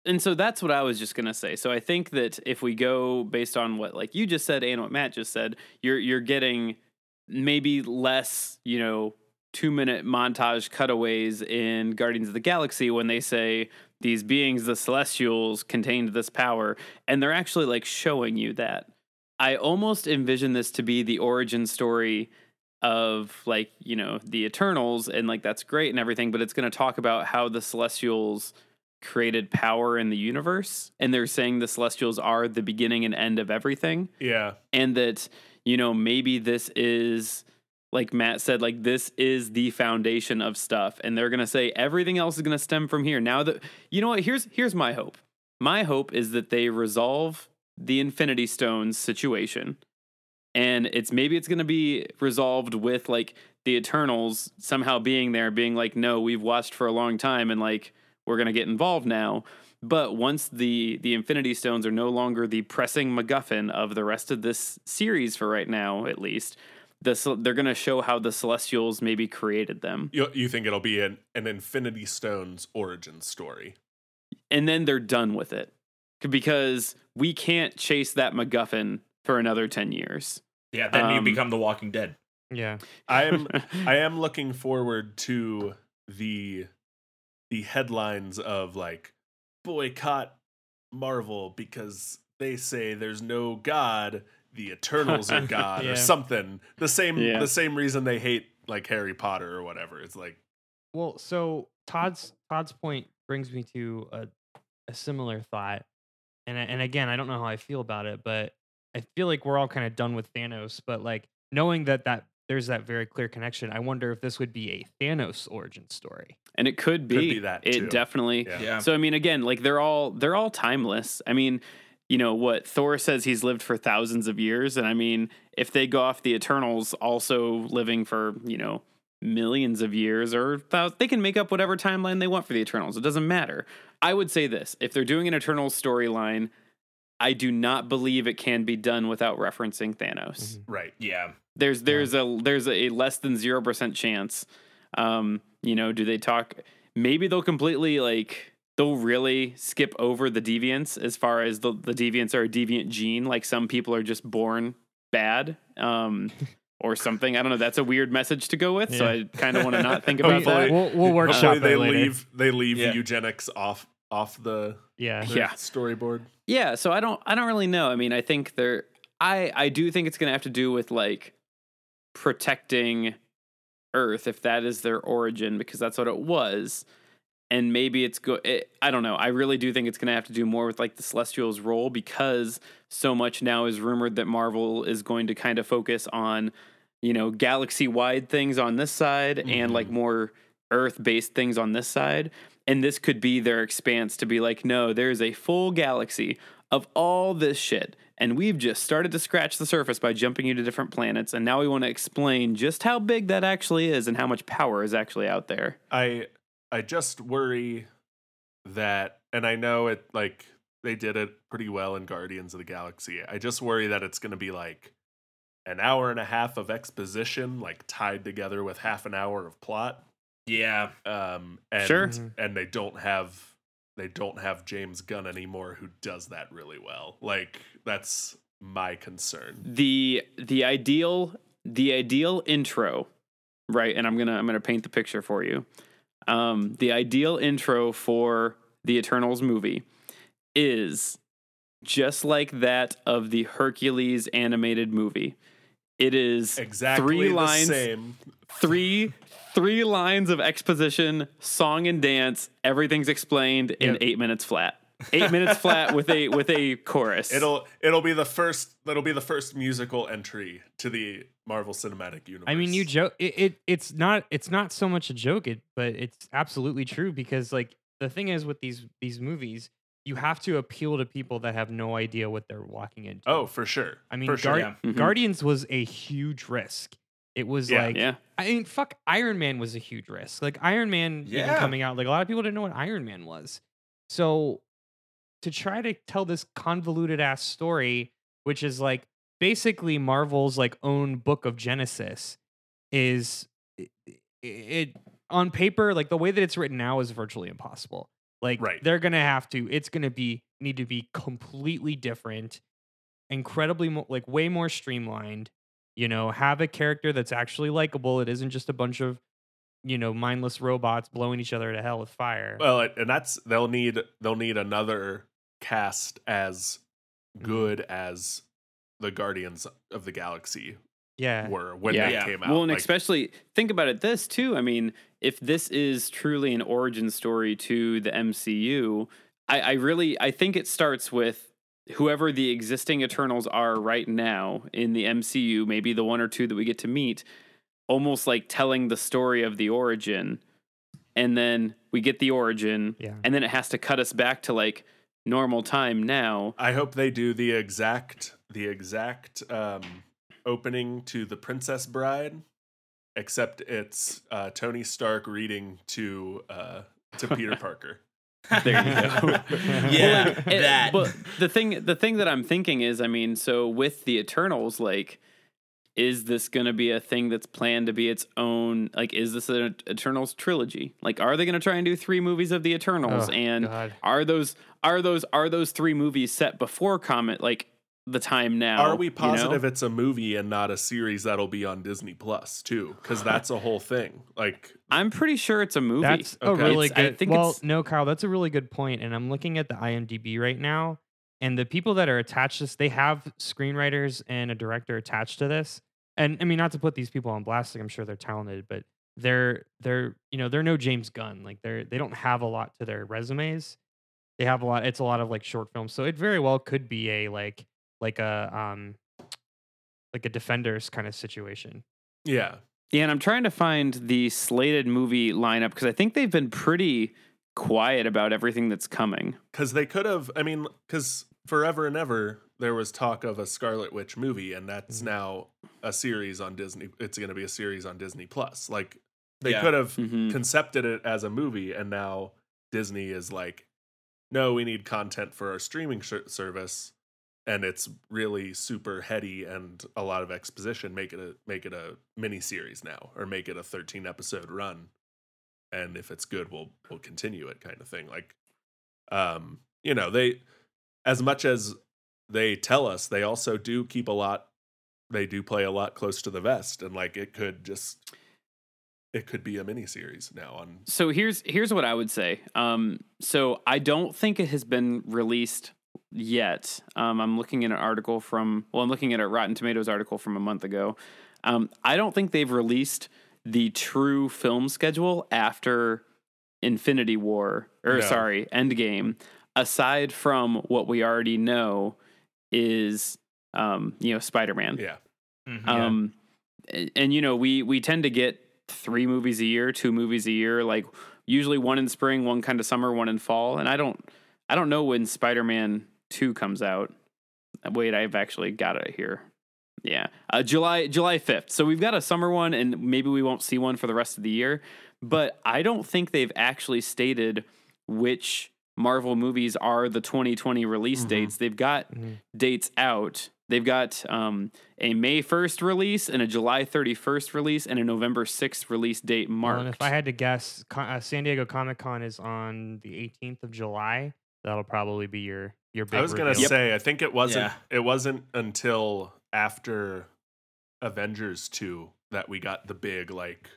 and so that's what I was just gonna say. So I think that if we go based on what like you just said and what Matt just said, you're you're getting maybe less, you know, two minute montage cutaways in Guardians of the Galaxy when they say these beings, the Celestials, contained this power, and they're actually like showing you that. I almost envision this to be the origin story of like you know the Eternals, and like that's great and everything, but it's going to talk about how the Celestials created power in the universe and they're saying the celestials are the beginning and end of everything Yeah. and that you know maybe this is like Matt said like this is the foundation of stuff and they're to say everything else is to stem from here. Now that you know what here's here's my hope. My hope is that they resolve the infinity stones situation and it's maybe it's to be resolved with like the eternals somehow being there being like no we've watched for a long time and like we're to get involved now but once the the infinity stones are no longer the pressing macguffin of the rest of this series for right now at least the, they're going to show how the celestials maybe created them You you think it'll be an an Infinity Stones origin story. and then they're done with it because we can't chase that macguffin for another 10 years yeah then you Um, become the walking dead Yeah. I am I am looking forward to the the headlines of like boycott Marvel because they say there's no god, the Eternals are god Yeah. or something. The same Yeah. the same reason they hate like Harry Potter or whatever. It's like Well, so Todd's Todd's point brings me to a, a similar thought, and and again, I don't know how I feel about it, but I feel like we're all kind of done with Thanos. But like knowing that that there's that very clear connection, I wonder if this would be a Thanos origin story. and it could be, be that, it too. definitely yeah. yeah So I mean, again, like they're all they're all timeless. I mean, you know what Thor says he's lived for thousands of years, and I mean, if they go off the Eternals also living for you know millions of years, or thou- they can make up whatever timeline they want for the Eternals. It doesn't matter. I would say this: if they're doing an Eternals storyline, I do not believe it can be done without referencing Thanos right. yeah there's there's a there's a less than zero percent chance. Um, you know, do they talk? Maybe they'll completely like they'll really skip over the deviants as far as the the deviants are a deviant gene. Like some people are just born bad. Um. Or something. I don't know. That's a weird message to go with. So I kind of want to not think Hopefully- about that. We'll we'll workshop Hopefully they that later. leave they leave Yeah. eugenics off off the, Yeah. the Yeah. storyboard. Yeah, so I don't I don't really know. I mean, I think there I I do think it's going to have to do with like protecting Earth if that is their origin because that's what it was. And maybe it's go. It, I don't know. I really do think it's going to have to do more with like the Celestials' role because so much now is rumored that Marvel is going to kind of focus on, you know, galaxy-wide things on this side and like mm-hmm. more Earth-based things on this side. And this could be their expanse to be like, no, there's a full galaxy of all this shit. And we've just started to scratch the surface by jumping you to different planets. And now we want to explain just how big that actually is and how much power is actually out there. I I just worry that and I know it like they did it pretty well in Guardians of the Galaxy. I just worry that it's going to be like an hour and a half of exposition like tied together with half an hour of plot. Yeah. Um and Sure. and they don't have they don't have James Gunn anymore who does that really well. Like that's my concern. the the ideal the ideal intro right and i'm gonna i'm gonna paint the picture for you um the ideal intro for the eternals movie is just like that of the hercules animated movie it is Exactly three the lines same. three three lines of exposition song and dance everything's explained in Yep. eight minutes flat eight minutes flat with a with a chorus It'll it'll be the first that'll be the first musical entry to the Marvel Cinematic Universe. I mean, you joke. It, it it's not it's not so much a joke, it but it's absolutely true because like the thing is with these these movies, you have to appeal to people that have no idea what they're walking into. Oh, for sure. I mean, for sure. Guard- Yeah. Mhm. Guardians was a huge risk. It was Yeah. like yeah I mean, fuck, Iron Man was a huge risk. Like Iron Man even coming out, like a lot of people didn't know what Iron Man was. So to try to tell this convoluted ass story, which is like basically Marvel's like own book of Genesis, is it, it on paper like the way that it's written now is virtually impossible. Like Right. they're gonna have to. It's gonna be need to be completely different, incredibly mo- like way more streamlined you know have a character that's actually likable it isn't just a bunch of you know mindless robots blowing each other to hell with fire Well, and that's they'll need they'll need another cast as Mm-hmm. good as the Guardians of the Galaxy yeah were when Yeah. they Yeah. came out. Well, and Like, especially think about it this too. I mean, if this is truly an origin story to the MCU, I, I really I think it starts with whoever the existing Eternals are right now in the MCU, maybe the one or two that we get to meet, almost like telling the story of the origin. And then we get the origin, yeah and then it has to cut us back to like normal time now. I hope they do the exact the exact um, opening to the Princess Bride, except it's uh, Tony Stark reading to uh, to Peter Parker. There you go. Yeah, Well, like, it- that. But the thing, the thing that I'm thinking is, I mean, so with the Eternals, like, is this going to be a thing that's planned to be its own? Like, is this an Eternals trilogy? Like, are they going to try and do three movies of the Eternals? Oh, and God. are those are those are those three movies set before Comet? Like the time now? Are we you know? positive it's a movie and not a series that'll be on Disney Plus too? Because that's a whole thing. Like, I'm pretty sure it's a movie. that's a really It's- I good think well it's- no kyle that's a really good point. point and i'm looking at the imdb right now and the people that are attached to this they have screenwriters and a director attached to this and i mean not to put these people on blast like i'm sure they're talented but they're they're you know they're no james gunn like they're they don't have a lot to their resumes they have a lot it's a lot of like short films so it very well could be a like like a um like a defenders kind of situation yeah, Yeah, and I'm trying to find the slated movie lineup because I think they've been pretty quiet about everything that's coming. because they could have. I mean, because forever and ever there was talk of a Scarlet Witch movie, and that's Mhm. now a series on Disney. It's going to be a series on Disney Plus. Like, they Yeah. could have Mhm. concepted it as a movie, and now Disney is like, no, we need content for our streaming sh- service, and it's really super heady and a lot of exposition. Make it a make it a mini series now, or make it a thirteen episode run, and if it's good, we'll we'll continue it, kind of thing. Like, um, you know, they as much as they tell us, they also do keep a lot. They do play a lot close to the vest, and like it could just it could be a mini series now on So here's here's what I would say. Um, so I don't think it has been released yet. Um, I'm looking at an article from well, I'm looking at a Rotten Tomatoes article from a month ago. Um, I don't think they've released the true film schedule after Infinity War, or No. sorry, Endgame. Aside from what we already know is, um, you know, Spider Man. Yeah. Mhm. Um, and, and, you know, we we tend to get three movies a year, two movies a year, like usually one in spring, one kind of summer, one in fall. And I don't, I don't know when Spider Man Two comes out. Wait, I've actually got it here. Yeah, uh, July July fifth. So we've got a summer one, and maybe we won't see one for the rest of the year. But I don't think they've actually stated which Marvel movies are the 2020 release Mhm. dates. They've got Mhm. dates out. They've got um, a May 1st release and a July 31st release and a November 6th release date Well, marked. and if I had to guess, uh, San Diego Comic Con is on the 18th of July. That'll probably be your your big. I was gonna say, I think it wasn't. Yeah. It wasn't until after Avengers two that we got the big like.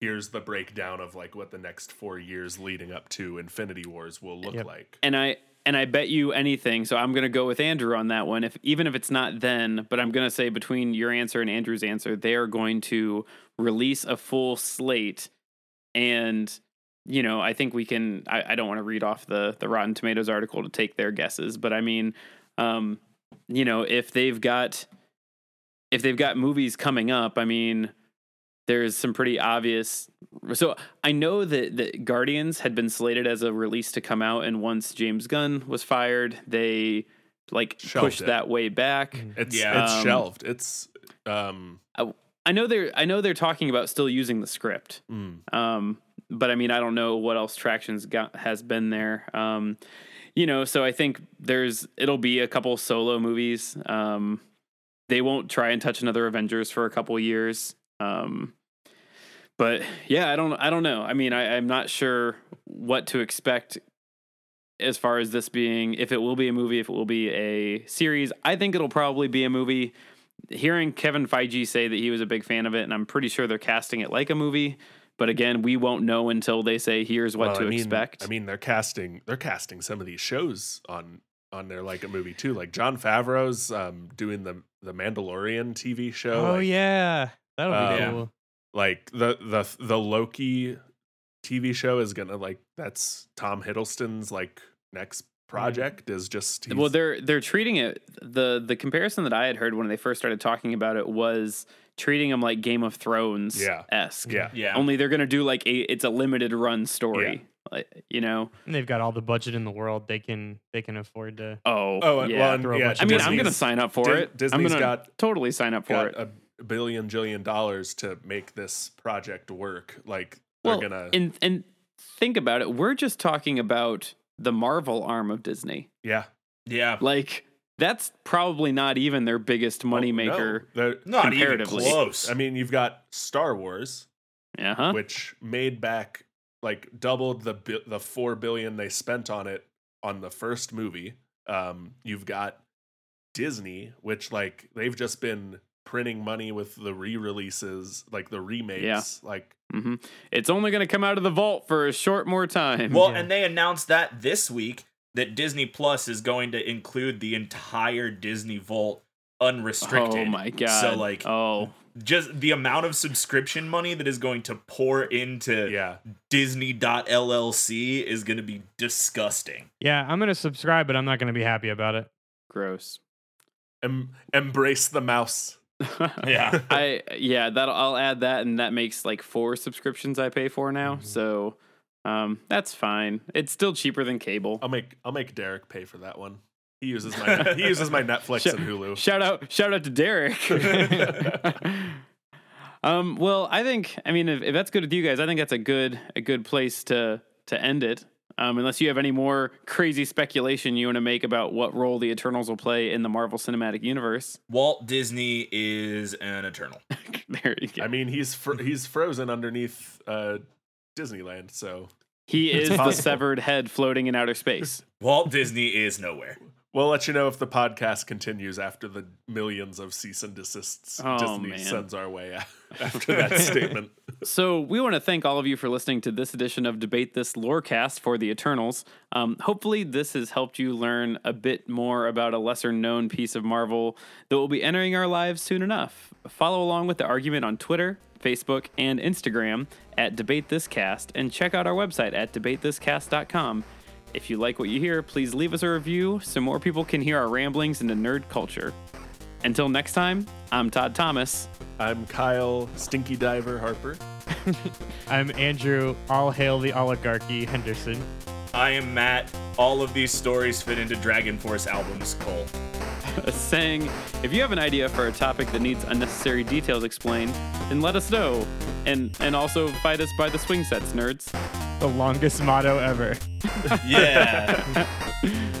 Here's the breakdown of like what the next four years leading up to Infinity Wars will look Yep. like. and I and I bet you anything. So I'm going to go with Andrew on that one. If even if it's not then, but I'm going to say between your answer and Andrew's answer, they are going to release a full slate. And you know, I think we can. I, I don't want to read off the the Rotten Tomatoes article to take their guesses, but I mean, um, you know, if they've got if they've got movies coming up, I mean, there's some pretty obvious. So I know that, that Guardians had been slated as a release to come out, and once James Gunn was fired, they like Shelved pushed it. that way back. Mhm. It's Yeah. it's Um, shelved. It's um I know they're I know they're talking about still using the script. mm, Um, but I mean, I don't know what else traction's got has been there. Um, you know, so I think there's it'll be a couple solo movies. Um, they won't try and touch another Avengers for a couple years. Um, but yeah, I don't I don't know. I mean, I, I'm not sure what to expect as far as this being if it will be a movie, if it will be a series. I think it'll probably be a movie. Hearing Kevin Feige say that he was a big fan of it, and I'm pretty sure they're casting it like a movie. But again, we won't know until they say here's what well, to I mean, expect. I mean, they're casting they're casting some of these shows on on their like a movie too. Like Jon Favreau's um doing the the Mandalorian TV show. Oh like, yeah, that'll be Um, Yeah. cool. like the the the Loki TV show is gonna like that's Tom Hiddleston's like next project is just well, they're they're treating it the the comparison that I had heard when they first started talking about it was treating them like Game of Thrones Yeah. esque. yeah Yeah. Only they're gonna do like a it's a limited run story. Like you know. And they've got all the budget in the world. They can they can afford to. Oh, oh yeah. well Throw yeah bunch I of mean, I'm gonna sign up for Di- it. I'm got- totally sign up for got it. a billion jillion dollars to make this project work like they're well, gonna and and think about it. We're just talking about the Marvel arm of Disney. yeah yeah. Like that's probably not even their biggest Oh, moneymaker. no. They're- Not even close. I mean you've got Star Wars Uh huh. which made back like doubled the bi- the 4 billion they spent on it on the first movie um you've got Disney which like they've just been printing money with the re-releases like the remakes like hmm It's only going to come out of the vault for a short more time. Well, Yeah. and they announced that this week that Disney Plus is going to include the entire Disney Vault unrestricted. oh my god. So like oh, just the amount of subscription money that is going to pour into yeah Disney.llc is going to be disgusting. Yeah, I'm gonna subscribe, but I'm not gonna be happy about it. gross. em- embrace the mouse Yeah. I yeah, that I'll add that, and that makes like four subscriptions I pay for now. Mhm. So, um, that's fine. It's still cheaper than cable. I'll make I'll make Derek pay for that one he uses my he uses my Netflix Shout- and Hulu Shout out, shout out to Derek. um, well, I think, I mean, if, if that's good with you guys, I think that's a good, a good place to to end it. Um, unless you have any more crazy speculation you want to make about what role the Eternals will play in the Marvel Cinematic Universe, Walt Disney is an eternal. there you go. I mean he's fr- he's frozen underneath uh Disneyland so he it's is the severed head floating in outer space. Walt Disney is nowhere. We'll let you know if the podcast continues after the millions of cease and desists Oh, Disney man. sends our way after that statement. So we want to thank all of you for listening to this edition of Debate This Lorecast for the Eternals. Um, hopefully, this has helped you learn a bit more about a lesser known piece of Marvel that will be entering our lives soon enough. Follow along with the argument on Twitter, Facebook, and Instagram at Debate This Cast, and check out our website at debatethiscast.com. If you like what you hear, please leave us a review so more people can hear our ramblings into nerd culture. Until next time, I'm Todd Thomas. I'm Kyle Stinky Diver Harper. I'm Andrew. All hail the oligarchy, Henderson. I am Matt. All of these stories fit into DragonForce albums, Cole. saying, if you have an idea for a topic that needs unnecessary details explained, then let us know. And and also fight us by the swing sets, nerds. The longest motto ever. Yeah.